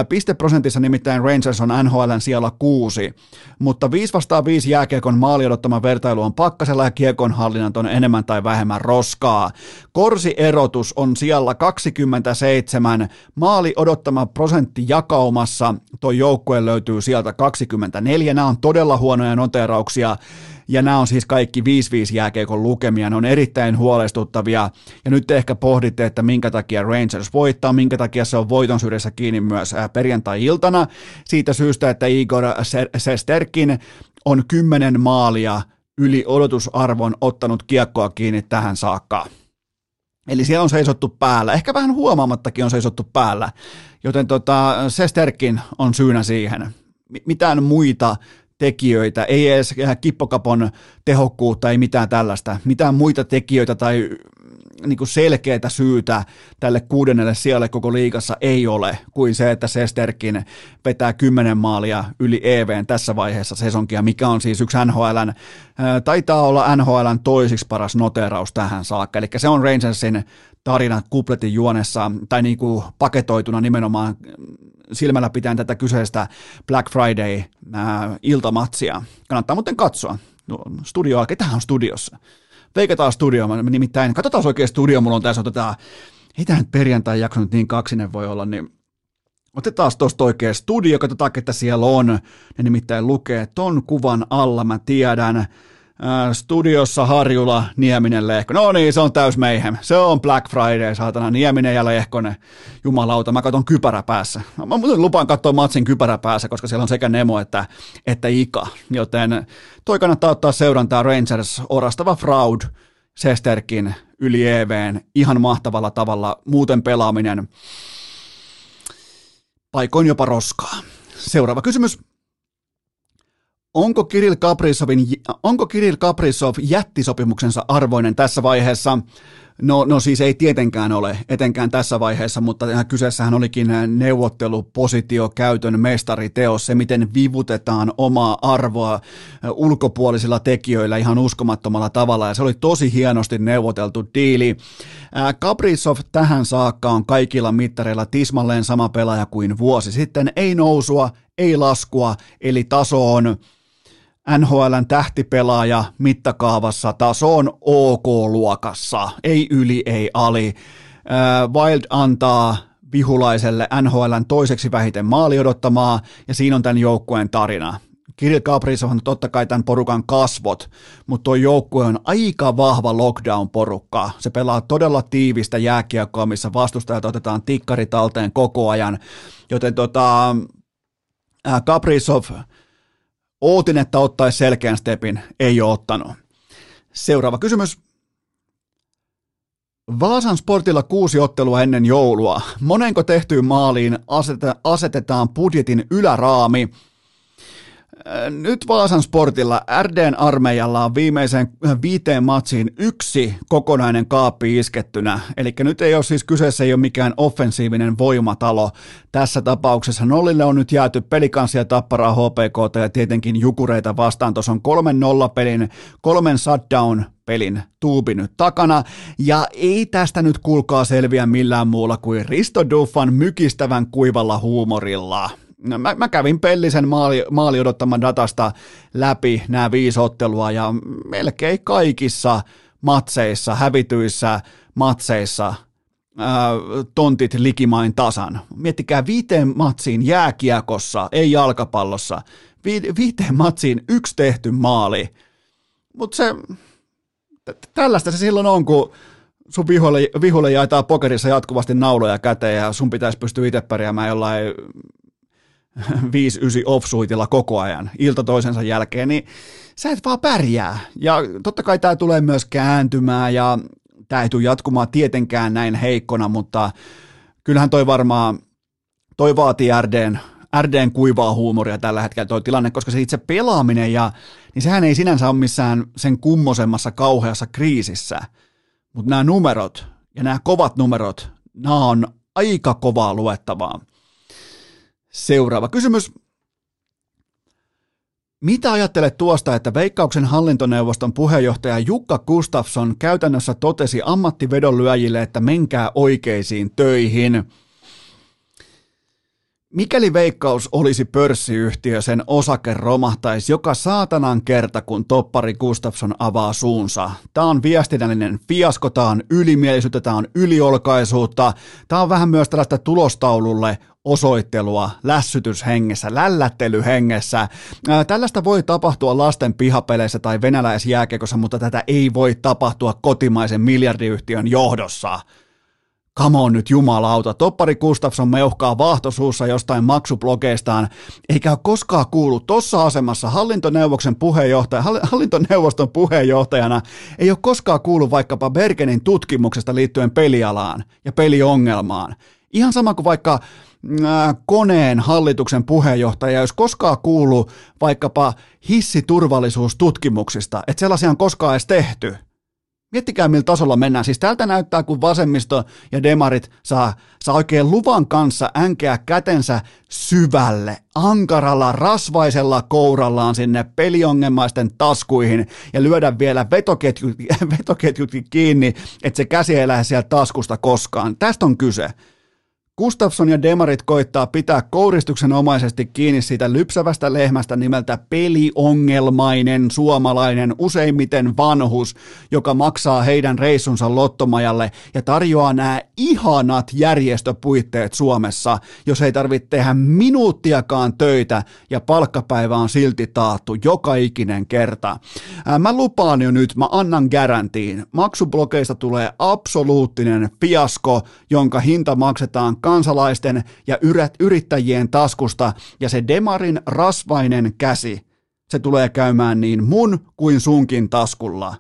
pisteprosentissa nimittäin Rangers on NHLn siellä kuusi, mutta 5 vastaan 5 jääkiekon maali odottama vertailu on pakkasella ja kiekon hallinnat on enemmän tai vähemmän roskaa. Korsierotus on siellä 27, maali odottama prosentti jakaumassa, joukkue löytyy sieltä 24, ja nämä on todella huonoja noterauksia, ja nämä on siis kaikki 5-5 jääkeikon lukemia, ne on erittäin huolestuttavia, ja nyt ehkä pohditte, että minkä takia Rangers voittaa, minkä takia se on voiton syrjässä kiinni myös perjantai-iltana, siitä syystä, että Igor Sesterkin on kymmenen maalia yli odotusarvon ottanut kiekkoa kiinni tähän saakka. Eli siellä on seisottu päällä, ehkä vähän huomaamattakin on seisottu päällä, joten tota, Sesterkin on syynä siihen mitään muita tekijöitä, ei edes kippokapon tehokkuutta, ei mitään tällaista, mitään muita tekijöitä tai niin kuin selkeää syytä tälle kuudennelle sijalle koko liigassa ei ole kuin se, että Sesterkin vetää kymmenen maalia yli EVn tässä vaiheessa sesonkia, mikä on siis yksi NHLn, taitaa olla NHLn toisiksi paras noteraus tähän saakka, eli se on Rangersin tarina kupletin juonessa tai niin kuin paketoituna nimenomaan silmällä pitäen tätä kyseistä Black Friday-iltamatsia. Kannattaa muuten katsoa. No, studio, ketähän on studiossa? Veikataan studio, nimittäin, katsotaan oikein studio, mulla on tässä, otetaan, ei tämä nyt perjantai jakso nyt niin kaksinen voi olla, niin Otetaan tuosta oikein studio, katsotaan, että siellä on. Ne nimittäin lukee ton kuvan alla, mä tiedän. Äh, studiossa Harjula, Nieminen, Lehko. No niin, se on täys meihem. Se on Black Friday, saatana. Nieminen ja Lehkonen. Jumalauta, mä katson kypärä päässä. Mä muuten lupaan katsoa matsin kypärä päässä, koska siellä on sekä Nemo että, että Ika. Joten toi kannattaa ottaa seurantaa Rangers, orastava fraud, Sesterkin yli EVn, ihan mahtavalla tavalla. Muuten pelaaminen, paikoin jopa roskaa. Seuraava kysymys. Onko Kirill, Kaprizovin, onko Kirill Kaprizov jättisopimuksensa arvoinen tässä vaiheessa? No, no siis ei tietenkään ole, etenkään tässä vaiheessa, mutta kyseessähän olikin neuvottelupositio käytön mestariteos, se miten vivutetaan omaa arvoa ulkopuolisilla tekijöillä ihan uskomattomalla tavalla, ja se oli tosi hienosti neuvoteltu diili. Kaprizov tähän saakka on kaikilla mittareilla tismalleen sama pelaaja kuin vuosi sitten, ei nousua, ei laskua, eli taso on NHLn tähtipelaaja mittakaavassa taso on OK-luokassa, ei yli, ei ali. Wild antaa vihulaiselle NHLn toiseksi vähiten maali odottamaa, ja siinä on tämän joukkueen tarina. Kirill Kaprizov on totta kai tämän porukan kasvot, mutta tuo joukkue on aika vahva lockdown-porukka. Se pelaa todella tiivistä jääkiekkoa, missä vastustajat otetaan tikkarit talteen koko ajan, joten tota, Kaprizov ootin, että ottaisi selkeän stepin, ei ole ottanut. Seuraava kysymys. Vaasan sportilla kuusi ottelua ennen joulua. Monenko tehtyyn maaliin asetetaan budjetin yläraami? Nyt Vaasan sportilla RDn armeijalla on viimeiseen viiteen matsiin yksi kokonainen kaappi iskettynä. Eli nyt ei ole siis kyseessä ei ole mikään offensiivinen voimatalo. Tässä tapauksessa nollille on nyt jääty pelikansia tapparaa HPK ja tietenkin jukureita vastaan. Tuossa on kolmen nollapelin, kolmen shutdown pelin tuubi nyt takana, ja ei tästä nyt kuulkaa selviä millään muulla kuin Risto Duffan mykistävän kuivalla huumorilla. No, mä, mä kävin Pellisen maali, maali odottaman datasta läpi nämä viisi ottelua ja melkein kaikissa matseissa, hävityissä matseissa tontit likimain tasan. Miettikää viiteen matsiin jääkiekossa, ei jalkapallossa. Vi, viiteen matsiin yksi tehty maali. Mutta se, tällaista se silloin on, kun sun viholle, viholle jaetaan pokerissa jatkuvasti nauloja käteen ja sun pitäisi pystyä itse pärjäämään jollain (laughs) 5-9 offsuitilla koko ajan, ilta toisensa jälkeen, niin sä et vaan pärjää. Ja totta kai tämä tulee myös kääntymään ja tämä ei tule jatkumaan tietenkään näin heikkona, mutta kyllähän toi varmaan, toi vaatii RDn, RDn kuivaa huumoria tällä hetkellä toi tilanne, koska se itse pelaaminen ja, niin sehän ei sinänsä ole missään sen kummosemmassa kauheassa kriisissä, mutta nämä numerot ja nämä kovat numerot, nämä on aika kovaa luettavaa. Seuraava kysymys. Mitä ajattelet tuosta, että Veikkauksen hallintoneuvoston puheenjohtaja Jukka Gustafsson käytännössä totesi ammattivedonlyöjille, että menkää oikeisiin töihin? Mikäli Veikkaus olisi pörssiyhtiö, sen osake romahtaisi joka saatanan kerta, kun toppari Gustafsson avaa suunsa. Tämä on viestinnällinen fiasko, tämä on ylimielisyyttä, tämä on yliolkaisuutta, tämä on vähän myös tällaista tulostaululle osoittelua lässytyshengessä, lällättelyhengessä. Tällaista voi tapahtua lasten pihapeleissä tai venäläisjääkekossa, mutta tätä ei voi tapahtua kotimaisen miljardiyhtiön johdossa. Come on nyt jumalauta, toppari Gustafsson meuhkaa vaahtosuussa jostain maksublogeistaan, eikä ole koskaan kuullut tuossa asemassa hallintoneuvoksen puheenjohtaja, hallintoneuvoston puheenjohtajana, ei ole koskaan kuullut vaikkapa Bergenin tutkimuksesta liittyen pelialaan ja peliongelmaan. Ihan sama kuin vaikka koneen hallituksen puheenjohtaja jos koskaan kuullut vaikkapa hissiturvallisuustutkimuksista, että sellaisia on koskaan edes tehty. Miettikää, millä tasolla mennään. Siis tältä näyttää, kun vasemmisto ja demarit saa, saa oikein luvan kanssa änkeä kätensä syvälle, ankaralla, rasvaisella kourallaan sinne peliongelmaisten taskuihin ja lyödä vielä vetoketjut, (laughs) vetoketjutkin kiinni, että se käsi ei lähde sieltä taskusta koskaan. Tästä on kyse. Gustafsson ja Demarit koittaa pitää kouristuksen omaisesti kiinni siitä lypsävästä lehmästä nimeltä peliongelmainen suomalainen, useimmiten vanhus, joka maksaa heidän reissunsa lottomajalle ja tarjoaa nämä ihanat järjestöpuitteet Suomessa, jos ei tarvitse tehdä minuuttiakaan töitä ja palkkapäivä on silti taattu joka ikinen kerta. Mä lupaan jo nyt, mä annan garantiin. Maksublokeista tulee absoluuttinen fiasko, jonka hinta maksetaan kansalaisten ja yrittäjien taskusta ja se demarin rasvainen käsi, se tulee käymään niin mun kuin sunkin taskulla.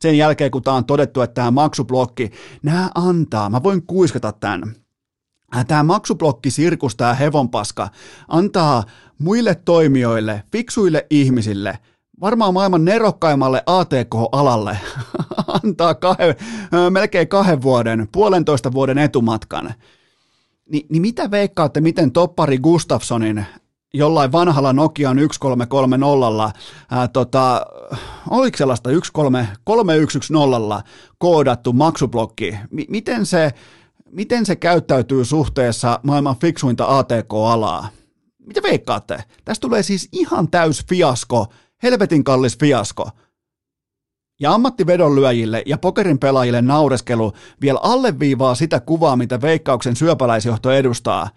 Sen jälkeen, kun tämä on todettu, että tämä maksublokki, nämä antaa, mä voin kuiskata tämän, tämä maksublokki, sirkus, tämä hevonpaska, antaa muille toimijoille, fiksuille ihmisille, varmaan maailman nerokkaimmalle ATK-alalle, (laughs) antaa kahden, melkein kahden vuoden, puolentoista vuoden etumatkan. Ni, niin mitä veikkaatte, miten toppari Gustafssonin jollain vanhalla Nokian 1330 ää, tota, oliko sellaista 3110 koodattu maksublokki, M- miten, se, miten se käyttäytyy suhteessa maailman fiksuinta ATK-alaa? Mitä veikkaatte? Tästä tulee siis ihan täys fiasko, helvetin kallis fiasko. Ja ammattivedonlyöjille ja pokerin pelaajille naureskelu vielä alleviivaa sitä kuvaa, mitä Veikkauksen syöpäläisjohto edustaa.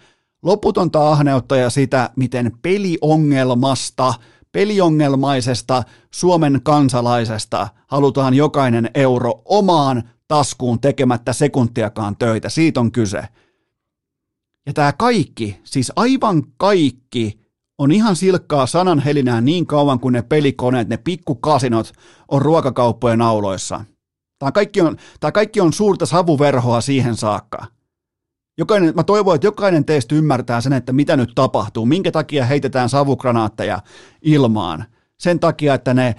Loputonta ahneutta ja sitä, miten peliongelmasta, peliongelmaisesta Suomen kansalaisesta halutaan jokainen euro omaan taskuun tekemättä sekuntiakaan töitä. Siitä on kyse. Ja tämä kaikki, siis aivan kaikki, on ihan silkkaa sananhelinää niin kauan kuin ne pelikoneet, ne pikkukasinot on ruokakauppojen auloissa. Tämä kaikki on, tämä kaikki on suurta savuverhoa siihen saakka. Jokainen, mä toivon, että jokainen teistä ymmärtää sen, että mitä nyt tapahtuu, minkä takia heitetään savukranaatteja ilmaan. Sen takia, että ne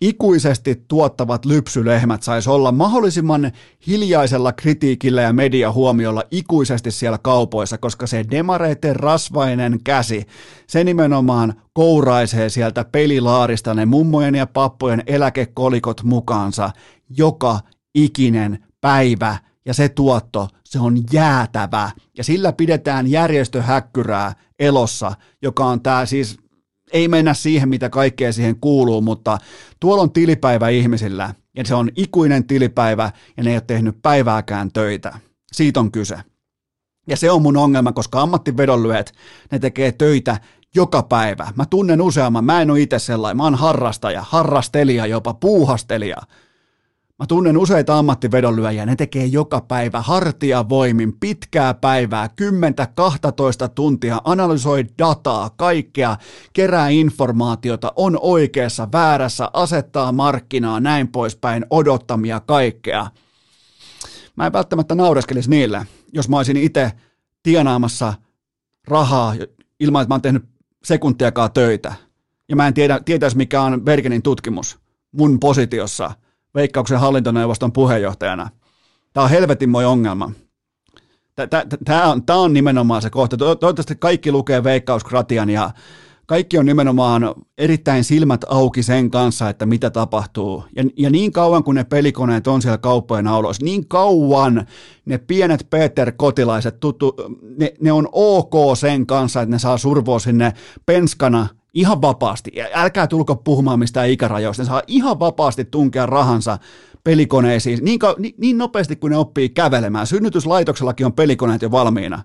ikuisesti tuottavat lypsylehmät saisi olla mahdollisimman hiljaisella kritiikillä ja mediahuomiolla ikuisesti siellä kaupoissa, koska se demareiden rasvainen käsi, se nimenomaan kouraisee sieltä pelilaarista ne mummojen ja pappojen eläkekolikot mukaansa joka ikinen päivä. Ja se tuotto, se on jäätävä. Ja sillä pidetään järjestöhäkkyrää elossa, joka on tämä siis ei mennä siihen, mitä kaikkea siihen kuuluu, mutta tuolla on tilipäivä ihmisillä, ja se on ikuinen tilipäivä, ja ne ei ole tehnyt päivääkään töitä. Siitä on kyse. Ja se on mun ongelma, koska ammattivedonlyöt, ne tekee töitä joka päivä. Mä tunnen useamman, mä en ole itse sellainen, mä oon harrastaja, harrastelija, jopa puuhastelija – Mä tunnen useita ammattivedonlyöjiä, ne tekee joka päivä hartia voimin pitkää päivää, 10-12 tuntia, analysoi dataa, kaikkea, kerää informaatiota, on oikeassa, väärässä, asettaa markkinaa, näin poispäin, odottamia kaikkea. Mä en välttämättä naureskelisi niille, jos mä olisin itse tienaamassa rahaa ilman, että mä oon tehnyt sekuntiakaan töitä. Ja mä en tiedä, tietäisi mikä on Bergenin tutkimus mun positiossa – Veikkauksen hallintoneuvoston puheenjohtajana. Tämä on helvetinmoi ongelma. Tämä on, tämä on nimenomaan se kohta. Toivottavasti kaikki lukee Veikkauskratian ja kaikki on nimenomaan erittäin silmät auki sen kanssa, että mitä tapahtuu. Ja, ja niin kauan kuin ne pelikoneet on siellä kauppojen auloissa, niin kauan ne pienet Peter Kotilaiset, tuttu, ne, ne on ok sen kanssa, että ne saa survoa sinne penskana ihan vapaasti. Älkää tulko puhumaan mistään ikärajoista. Ne saa ihan vapaasti tunkea rahansa pelikoneisiin niin, niin, niin nopeasti kuin ne oppii kävelemään. Synnytyslaitoksellakin on pelikoneet jo valmiina.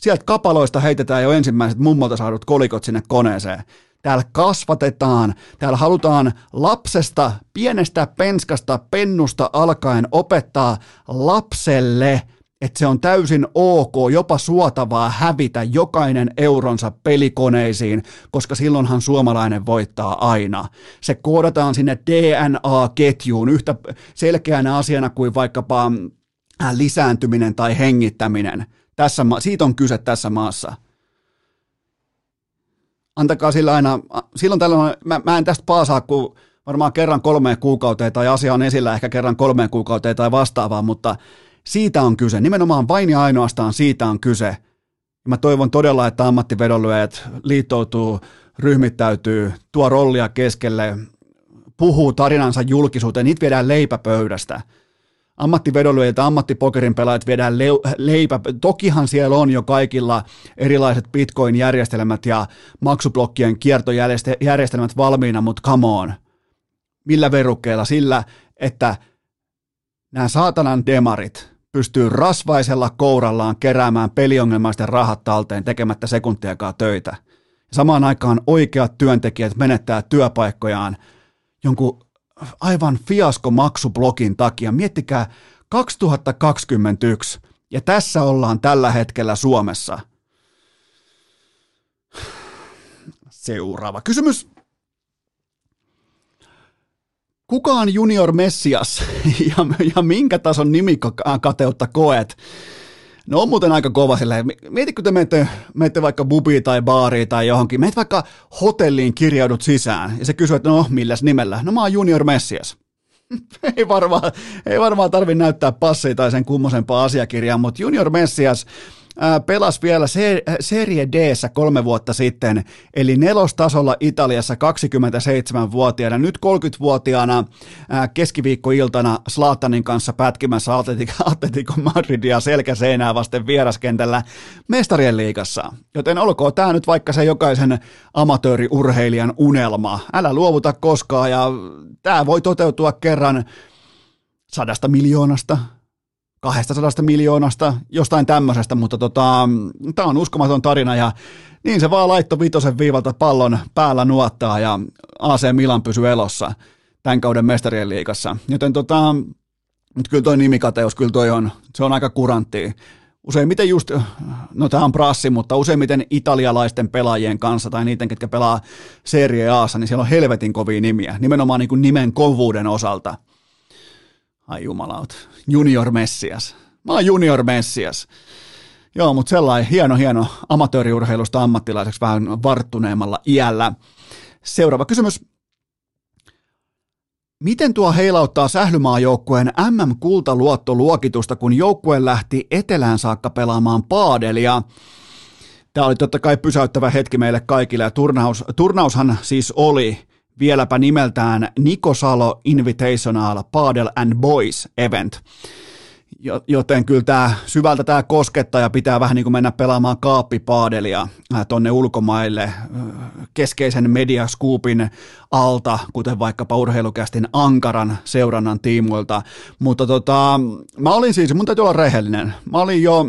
Sieltä kapaloista heitetään jo ensimmäiset mummolta saadut kolikot sinne koneeseen. Täällä kasvatetaan, täällä halutaan lapsesta, pienestä penskasta, pennusta alkaen opettaa lapselle – että se on täysin ok, jopa suotavaa hävitä jokainen euronsa pelikoneisiin, koska silloinhan suomalainen voittaa aina. Se koodataan sinne DNA-ketjuun yhtä selkeänä asiana kuin vaikkapa äh, lisääntyminen tai hengittäminen. Tässä, siitä on kyse tässä maassa. Antakaa sillä aina, silloin tällöin, mä, mä en tästä paasaa kuin varmaan kerran kolmeen kuukauteen tai asia on esillä ehkä kerran kolmeen kuukauteen tai vastaavaa, mutta siitä on kyse. Nimenomaan vain ja ainoastaan siitä on kyse. Mä toivon todella, että ammattivedonlyöjät liittoutuu, ryhmittäytyy, tuo rollia keskelle, puhuu tarinansa julkisuuteen, niitä viedään leipäpöydästä. Ammattivedonlyöjät, ammattipokerin pelaajat viedään le- leipä. Tokihan siellä on jo kaikilla erilaiset bitcoin-järjestelmät ja maksublokkien kiertojärjestelmät valmiina, mutta come on. Millä verukkeella? Sillä, että nämä saatanan demarit pystyy rasvaisella kourallaan keräämään peliongelmaisten rahat talteen tekemättä sekuntiakaan töitä. Samaan aikaan oikeat työntekijät menettää työpaikkojaan jonkun aivan fiasko maksublokin takia. Miettikää 2021 ja tässä ollaan tällä hetkellä Suomessa. Seuraava kysymys. Kuka on junior messias (laughs) ja, ja minkä tason nimikateutta koet? No on muuten aika kova silleen. Mietitkö te menette, menette vaikka bubiin tai baariin tai johonkin, meet vaikka hotelliin kirjaudut sisään ja se kysyy, että no milläs nimellä? No mä oon junior messias. (laughs) ei varmaan, ei varmaan tarvi näyttää passia tai sen kummosempaa asiakirjaa, mutta junior messias pelasi vielä Serie d kolme vuotta sitten, eli nelostasolla Italiassa 27-vuotiaana, nyt 30-vuotiaana keskiviikkoiltana Slaatanin kanssa pätkimässä Atletico (laughs) Madridia selkäseinää vasten vieraskentällä mestarien liigassa. Joten olkoon tämä nyt vaikka se jokaisen amatööriurheilijan unelma. Älä luovuta koskaan ja tämä voi toteutua kerran sadasta miljoonasta, 200 miljoonasta, jostain tämmöisestä, mutta tota, tämä on uskomaton tarina ja niin se vaan laitto vitosen viivalta pallon päällä nuottaa ja AC Milan pysy elossa tämän kauden mestarien liigassa. Joten tota, nyt kyllä toi nimikateus, kyllä toi on, se on aika kurantti. Useimmiten just, no tämä on prassi, mutta useimmiten italialaisten pelaajien kanssa tai niiden, ketkä pelaa Serie Aassa, niin siellä on helvetin kovia nimiä, nimenomaan niin kuin nimen kovuuden osalta. Ai jumalaut. Junior Messias. Mä oon Junior Messias. Joo, mutta sellainen hieno, hieno amatööriurheilusta ammattilaiseksi vähän varttuneemmalla iällä. Seuraava kysymys. Miten tuo heilauttaa sählymaajoukkueen MM-kultaluottoluokitusta, kun joukkue lähti etelään saakka pelaamaan paadelia? Tämä oli totta kai pysäyttävä hetki meille kaikille ja turnaus, turnaushan siis oli vieläpä nimeltään Niko Salo Invitational Padel and Boys Event. Joten kyllä tämä, syvältä tämä koskettaa ja pitää vähän niin kuin mennä pelaamaan kaappipaadelia äh, tonne ulkomaille äh, keskeisen mediaskuupin alta, kuten vaikkapa urheilukästin Ankaran seurannan tiimoilta. Mutta tota, mä olin siis, mun täytyy olla rehellinen, mä olin jo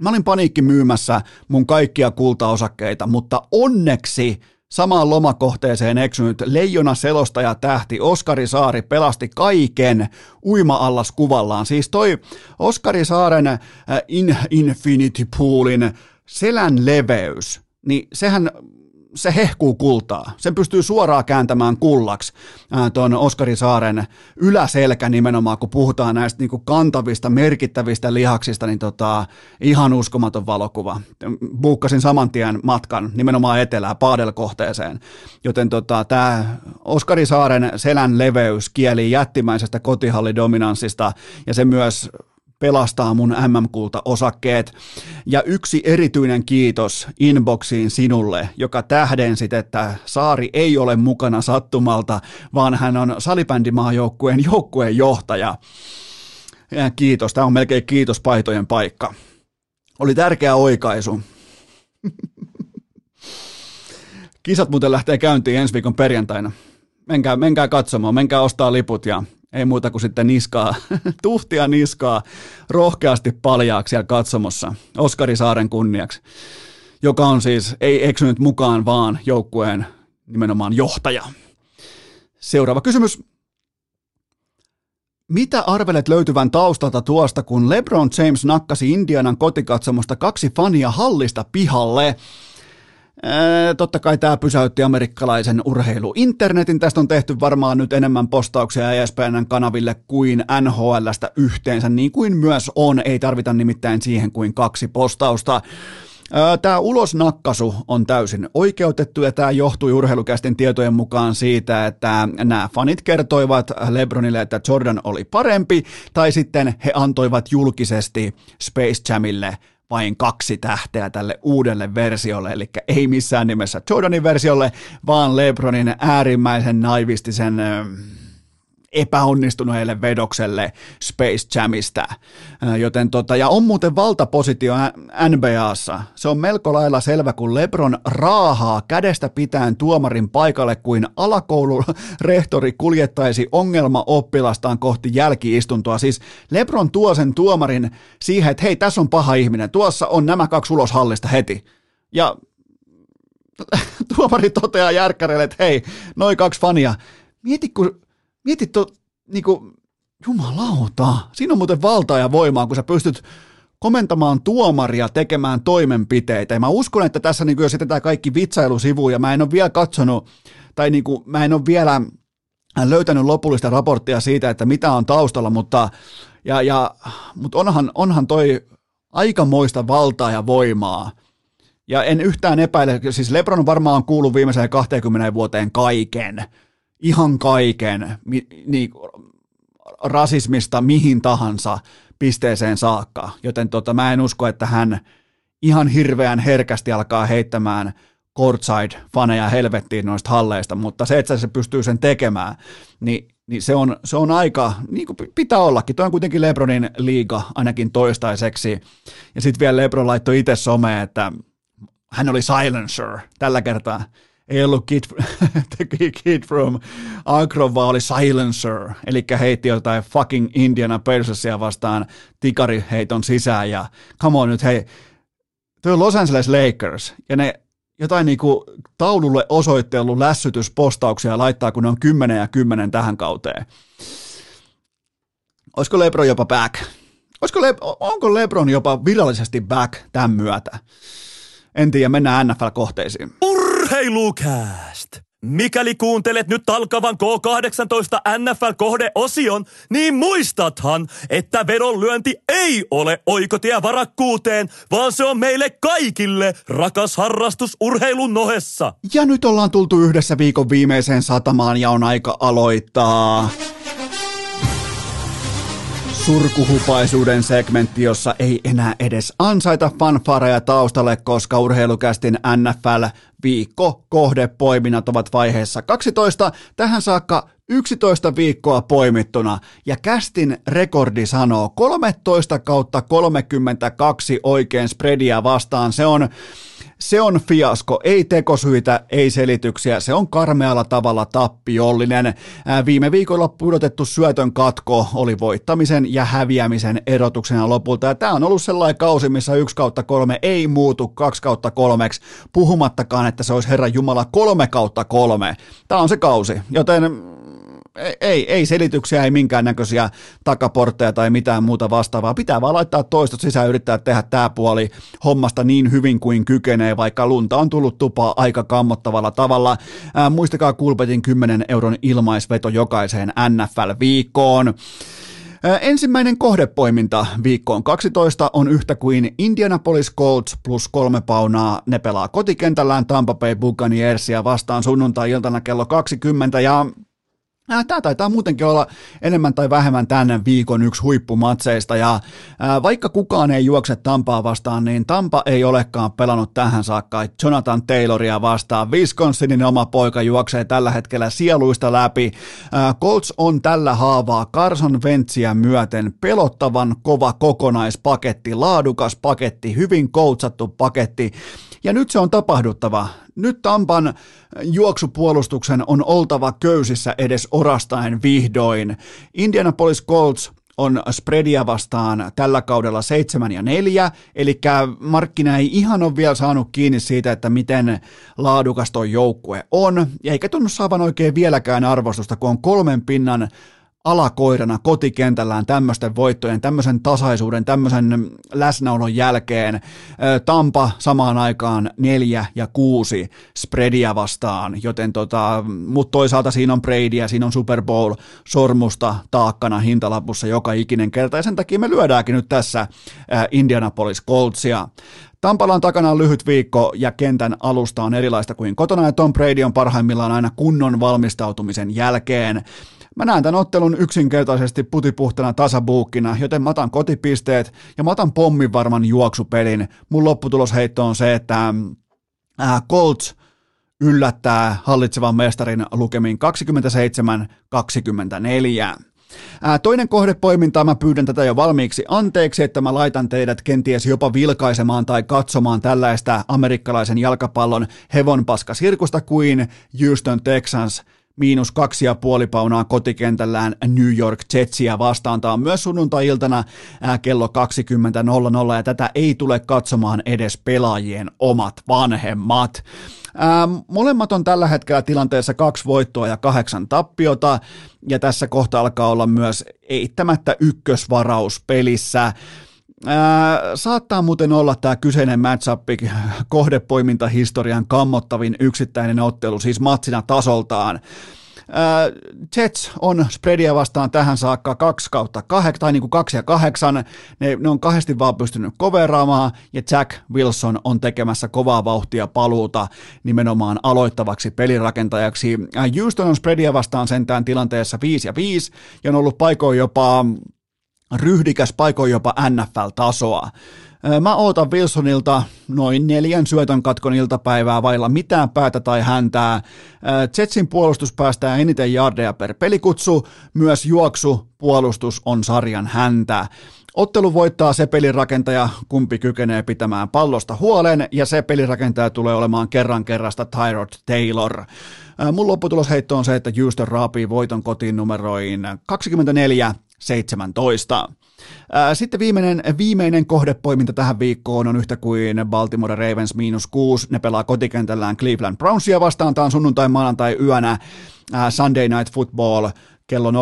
Mä olin paniikki myymässä mun kaikkia kultaosakkeita, mutta onneksi Samaan lomakohteeseen eksynyt leijona selostaja tähti Oskari Saari pelasti kaiken uima-allas kuvallaan. Siis toi Oskari Saaren äh, In Infinity Poolin selän leveys, niin sehän se hehkuu kultaa. Sen pystyy suoraan kääntämään kullaksi tuon Oskari Saaren yläselkä nimenomaan, kun puhutaan näistä niin kuin kantavista, merkittävistä lihaksista, niin tota, ihan uskomaton valokuva. Buukkasin saman tien matkan nimenomaan etelään paadelkohteeseen, joten tota, tämä Oskari Saaren selän leveys kieli jättimäisestä kotihallidominanssista ja se myös pelastaa mun MM-kulta-osakkeet. Ja yksi erityinen kiitos inboxiin sinulle, joka tähdensit, että Saari ei ole mukana sattumalta, vaan hän on salibändimaajoukkueen joukkueen johtaja. Ja kiitos, tämä on melkein kiitospaitojen paikka. Oli tärkeä oikaisu. Kisat muuten lähtee käyntiin ensi viikon perjantaina. Menkää, menkää katsomaan, menkää ostaa liput ja ei muuta kuin sitten niskaa, (laughs) tuhtia niskaa rohkeasti paljaaksi siellä katsomossa Oskari Saaren kunniaksi, joka on siis, ei eksynyt mukaan, vaan joukkueen nimenomaan johtaja. Seuraava kysymys. Mitä arvelet löytyvän taustalta tuosta, kun LeBron James nakkasi Indianan kotikatsomosta kaksi fania hallista pihalle? Totta kai tämä pysäytti amerikkalaisen urheilu internetin. Tästä on tehty varmaan nyt enemmän postauksia ESPNn kanaville kuin NHLstä yhteensä, niin kuin myös on. Ei tarvita nimittäin siihen kuin kaksi postausta. Tämä ulosnakkasu on täysin oikeutettu ja tämä johtui urheilukästin tietojen mukaan siitä, että nämä fanit kertoivat Lebronille, että Jordan oli parempi, tai sitten he antoivat julkisesti Space Jamille vain kaksi tähteä tälle uudelle versiolle, eli ei missään nimessä Jordanin versiolle, vaan Lebronin äärimmäisen naivistisen epäonnistuneelle vedokselle Space Jamista. Joten tota, ja on muuten valtapositio NBAssa. Se on melko lailla selvä, kun LeBron raahaa kädestä pitäen tuomarin paikalle kuin alakoulurehtori (laughs) kuljettaisi ongelmaoppilastaan kohti jälkiistuntoa. Siis LeBron tuo sen tuomarin siihen, että hei, tässä on paha ihminen, tuossa on nämä kaksi ulos hallista heti. Ja (laughs) tuomari toteaa järkkärille, että hei, noin kaksi fania. Mieti, kun mieti tuo, niinku, jumalauta, siinä on muuten valtaa ja voimaa, kun sä pystyt komentamaan tuomaria tekemään toimenpiteitä. Ja mä uskon, että tässä niin jos jätetään kaikki vitsailusivuja, mä en ole vielä katsonut, tai niin kuin, mä en ole vielä löytänyt lopullista raporttia siitä, että mitä on taustalla, mutta, ja, ja, mutta onhan, onhan toi aikamoista valtaa ja voimaa. Ja en yhtään epäile, siis Lebron varmaan kuuluu viimeiseen 20 vuoteen kaiken ihan kaiken, niin, rasismista mihin tahansa pisteeseen saakka. Joten tota, mä en usko, että hän ihan hirveän herkästi alkaa heittämään courtside-faneja helvettiin noista halleista, mutta se, että se pystyy sen tekemään, niin, niin se, on, se on aika, niin kuin pitää ollakin. Tuo on kuitenkin Lebronin liiga ainakin toistaiseksi. Ja sitten vielä Lebron laittoi itse someen, että hän oli silencer tällä kertaa ei ollut Kid, (laughs) kid from oli Silencer, eli heitti jotain fucking Indiana Pacersia vastaan tikariheiton sisään, ja come on nyt, hei, tuo Los Angeles Lakers, ja ne jotain niinku taululle osoittelun lässytyspostauksia laittaa, kun ne on 10 ja 10 tähän kauteen. Olisiko Lebron jopa back? Olisiko Le- onko Lebron jopa virallisesti back tämän myötä? En tiedä, mennään NFL-kohteisiin. Urheilukääst! Mikäli kuuntelet nyt alkavan K18 NFL-kohdeosion, niin muistathan, että vedonlyönti ei ole oikotie varakkuuteen, vaan se on meille kaikille rakas harrastus urheilun nohessa. Ja nyt ollaan tultu yhdessä viikon viimeiseen satamaan ja on aika aloittaa surkuhupaisuuden segmentti, jossa ei enää edes ansaita fanfareja taustalle, koska urheilukästin NFL viikko kohdepoiminnat ovat vaiheessa 12. Tähän saakka 11 viikkoa poimittuna ja kästin rekordi sanoo 13 kautta 32 oikein spreadia vastaan. Se on se on fiasko, ei tekosyitä, ei selityksiä, se on karmealla tavalla tappiollinen. Viime viikolla pudotettu syötön katko oli voittamisen ja häviämisen erotuksena lopulta, ja tämä on ollut sellainen kausi, missä 1 kautta 3 ei muutu 2 kautta 3, puhumattakaan, että se olisi Herran Jumala 3 kautta 3. Tämä on se kausi, joten ei, ei selityksiä, ei minkäännäköisiä takaportteja tai mitään muuta vastaavaa. Pitää vaan laittaa toistot sisään yrittää tehdä tämä puoli hommasta niin hyvin kuin kykenee, vaikka lunta on tullut tupaa aika kammottavalla tavalla. Ää, muistakaa Kulpetin 10 euron ilmaisveto jokaiseen NFL-viikkoon. Ensimmäinen kohdepoiminta viikkoon 12 on yhtä kuin Indianapolis Colts plus kolme paunaa. Ne pelaa kotikentällään Tampa Bay Buccaneersia vastaan sunnuntai-iltana kello 20 ja Tämä taitaa muutenkin olla enemmän tai vähemmän tänne viikon yksi huippumatseista ja vaikka kukaan ei juokse Tampaa vastaan, niin Tampa ei olekaan pelannut tähän saakka Jonathan Tayloria vastaan. Wisconsinin oma poika juoksee tällä hetkellä sieluista läpi. Colts on tällä haavaa Carson Wentzia myöten pelottavan kova kokonaispaketti, laadukas paketti, hyvin koutsattu paketti ja nyt se on tapahduttava. Nyt Tampan juoksupuolustuksen on oltava köysissä edes orastaen vihdoin. Indianapolis Colts on spreadia vastaan tällä kaudella 7 ja 4, eli markkina ei ihan ole vielä saanut kiinni siitä, että miten laadukas tuo joukkue on, ja eikä tunnu saavan oikein vieläkään arvostusta, kun on kolmen pinnan alakoirana kotikentällään tämmöisten voittojen, tämmöisen tasaisuuden, tämmöisen läsnäolon jälkeen. Tampa samaan aikaan neljä ja kuusi spreadia vastaan, joten tota, mutta toisaalta siinä on Bradyä, siinä on Super Bowl sormusta taakkana hintalapussa joka ikinen kerta, ja sen takia me lyödäänkin nyt tässä Indianapolis Coltsia. Tampala on takana lyhyt viikko ja kentän alusta on erilaista kuin kotona ja Tom Brady on parhaimmillaan aina kunnon valmistautumisen jälkeen. Mä näen tämän ottelun yksinkertaisesti putipuhtana tasabuukkina, joten mä otan kotipisteet ja mä otan pommin varman juoksupelin. Mun lopputulosheitto on se, että äh, Colts yllättää hallitsevan mestarin lukemin 27-24. Toinen kohdepoiminta, mä pyydän tätä jo valmiiksi anteeksi, että mä laitan teidät kenties jopa vilkaisemaan tai katsomaan tällaista amerikkalaisen jalkapallon hevonpaskasirkusta kuin Houston Texans – miinus kaksi ja puoli paunaa kotikentällään New York Jetsia vastaan. Tämä on myös sunnuntai-iltana kello 20.00 ja tätä ei tule katsomaan edes pelaajien omat vanhemmat. Ähm, molemmat on tällä hetkellä tilanteessa kaksi voittoa ja kahdeksan tappiota, ja tässä kohta alkaa olla myös eittämättä ykkösvaraus pelissä. Ää, saattaa muuten olla tämä kyseinen matchup (laughs) kohdepoimintahistorian kammottavin yksittäinen ottelu, siis matsina tasoltaan. Ää, Jets on spreadia vastaan tähän saakka 2 kautta 8, tai niin kuin 2 ja 8. Ne, ne on kahdesti vaan pystynyt coveraamaan, ja Jack Wilson on tekemässä kovaa vauhtia paluuta nimenomaan aloittavaksi pelirakentajaksi. Houston on spreadia vastaan sentään tilanteessa 5 ja 5, ja on ollut paikoin jopa ryhdikäs paikoin jopa NFL-tasoa. Mä ootan Wilsonilta noin neljän syötön katkon iltapäivää vailla mitään päätä tai häntää. Jetsin puolustus päästää eniten jardeja per pelikutsu, myös juoksu puolustus on sarjan häntä. Ottelu voittaa se pelirakentaja, kumpi kykenee pitämään pallosta huolen, ja se pelirakentaja tulee olemaan kerran kerrasta Tyrod Taylor. Mun lopputulosheitto on se, että Houston raapii voiton kotiin numeroin 24 17. Sitten viimeinen, viimeinen kohdepoiminta tähän viikkoon on yhtä kuin Baltimore Ravens miinus kuusi. Ne pelaa kotikentällään Cleveland Brownsia vastaan. Tämä on sunnuntai maanantai yönä Sunday Night Football kello 03.20.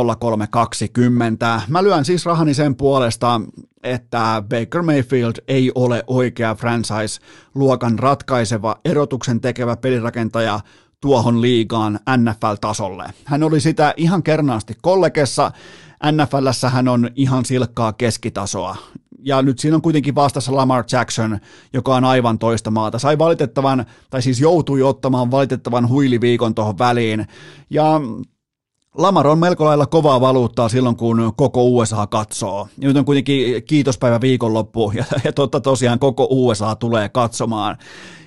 Mä lyön siis rahani sen puolesta, että Baker Mayfield ei ole oikea franchise-luokan ratkaiseva erotuksen tekevä pelirakentaja tuohon liigaan NFL-tasolle. Hän oli sitä ihan kernaasti kollegessa, NFLssä hän on ihan silkkaa keskitasoa. Ja nyt siinä on kuitenkin vastassa Lamar Jackson, joka on aivan toista maata. Sai valitettavan, tai siis joutui ottamaan valitettavan huiliviikon tuohon väliin. Ja Lamar on melko lailla kovaa valuuttaa silloin, kun koko USA katsoo. Ja nyt on kuitenkin kiitospäivä viikonloppu, ja, ja totta tosiaan koko USA tulee katsomaan.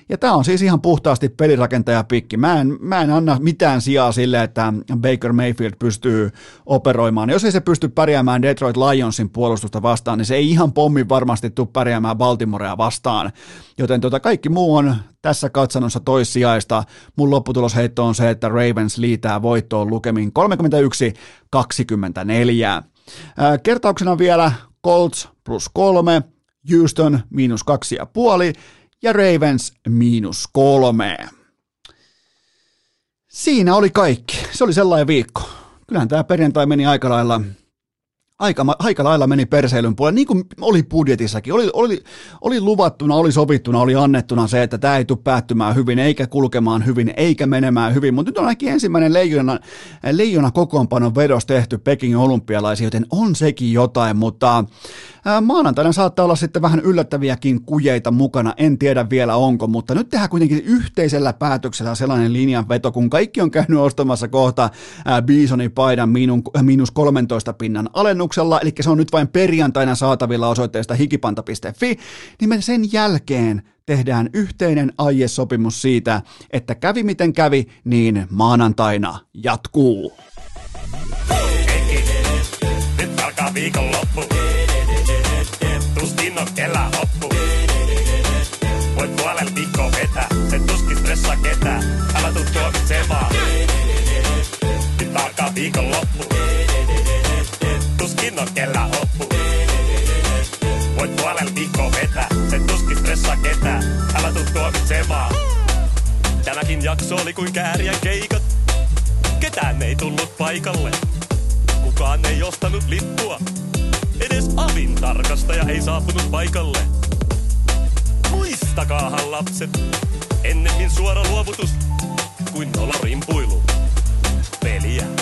Ja tämä on siis ihan puhtaasti pelirakentaja pikki. Mä en, mä en anna mitään sijaa sille, että Baker Mayfield pystyy operoimaan. Jos ei se pysty pärjäämään Detroit Lionsin puolustusta vastaan, niin se ei ihan pommi varmasti tule pärjäämään Baltimorea vastaan. Joten tota, kaikki muu on tässä katsannossa toissijaista. Mun lopputulosheitto on se, että Ravens liitää voittoon lukemin 31-24. Kertauksena vielä Colts plus kolme, Houston miinus kaksi ja puoli ja Ravens miinus kolme. Siinä oli kaikki. Se oli sellainen viikko. Kyllähän tämä perjantai meni aika lailla aika, aika lailla meni perseilyn puolelle, niin kuin oli budjetissakin. Oli, oli, oli luvattuna, oli sovittuna, oli annettuna se, että tämä ei tule päättymään hyvin, eikä kulkemaan hyvin, eikä menemään hyvin. Mutta nyt on ainakin ensimmäinen leijona, leijona kokoonpanon vedos tehty Pekingin olympialaisiin, joten on sekin jotain, mutta Maanantaina saattaa olla sitten vähän yllättäviäkin kujeita mukana, en tiedä vielä onko, mutta nyt tehdään kuitenkin yhteisellä päätöksellä sellainen linjanveto, kun kaikki on käynyt ostamassa kohta Bisonin paidan miinus 13 pinnan alennuksella, eli se on nyt vain perjantaina saatavilla osoitteesta hikipanta.fi, niin me sen jälkeen tehdään yhteinen aiesopimus siitä, että kävi miten kävi, niin maanantaina jatkuu. Nyt alkaa viikonloppu tuskin on. Voit puolella viikkoa vetää, se tuskin stressaa ketään. Älä tuu tuomitsemaan. Nyt alkaa viikon loppu. Tuskin on kellä hoppu. Voit puolella viikkoa vetää, se tuskin stressaa ketään. Älä tuu tuomitsemaan. Tänäkin jakso oli kuin kääriä keikat. Ketään ei tullut paikalle. Kukaan ei ostanut lippua. Edes avin tarkastaja ei saapunut paikalle. Muistakaahan lapset, ennemmin suora luovutus kuin nolla rimpuilu. Peliä.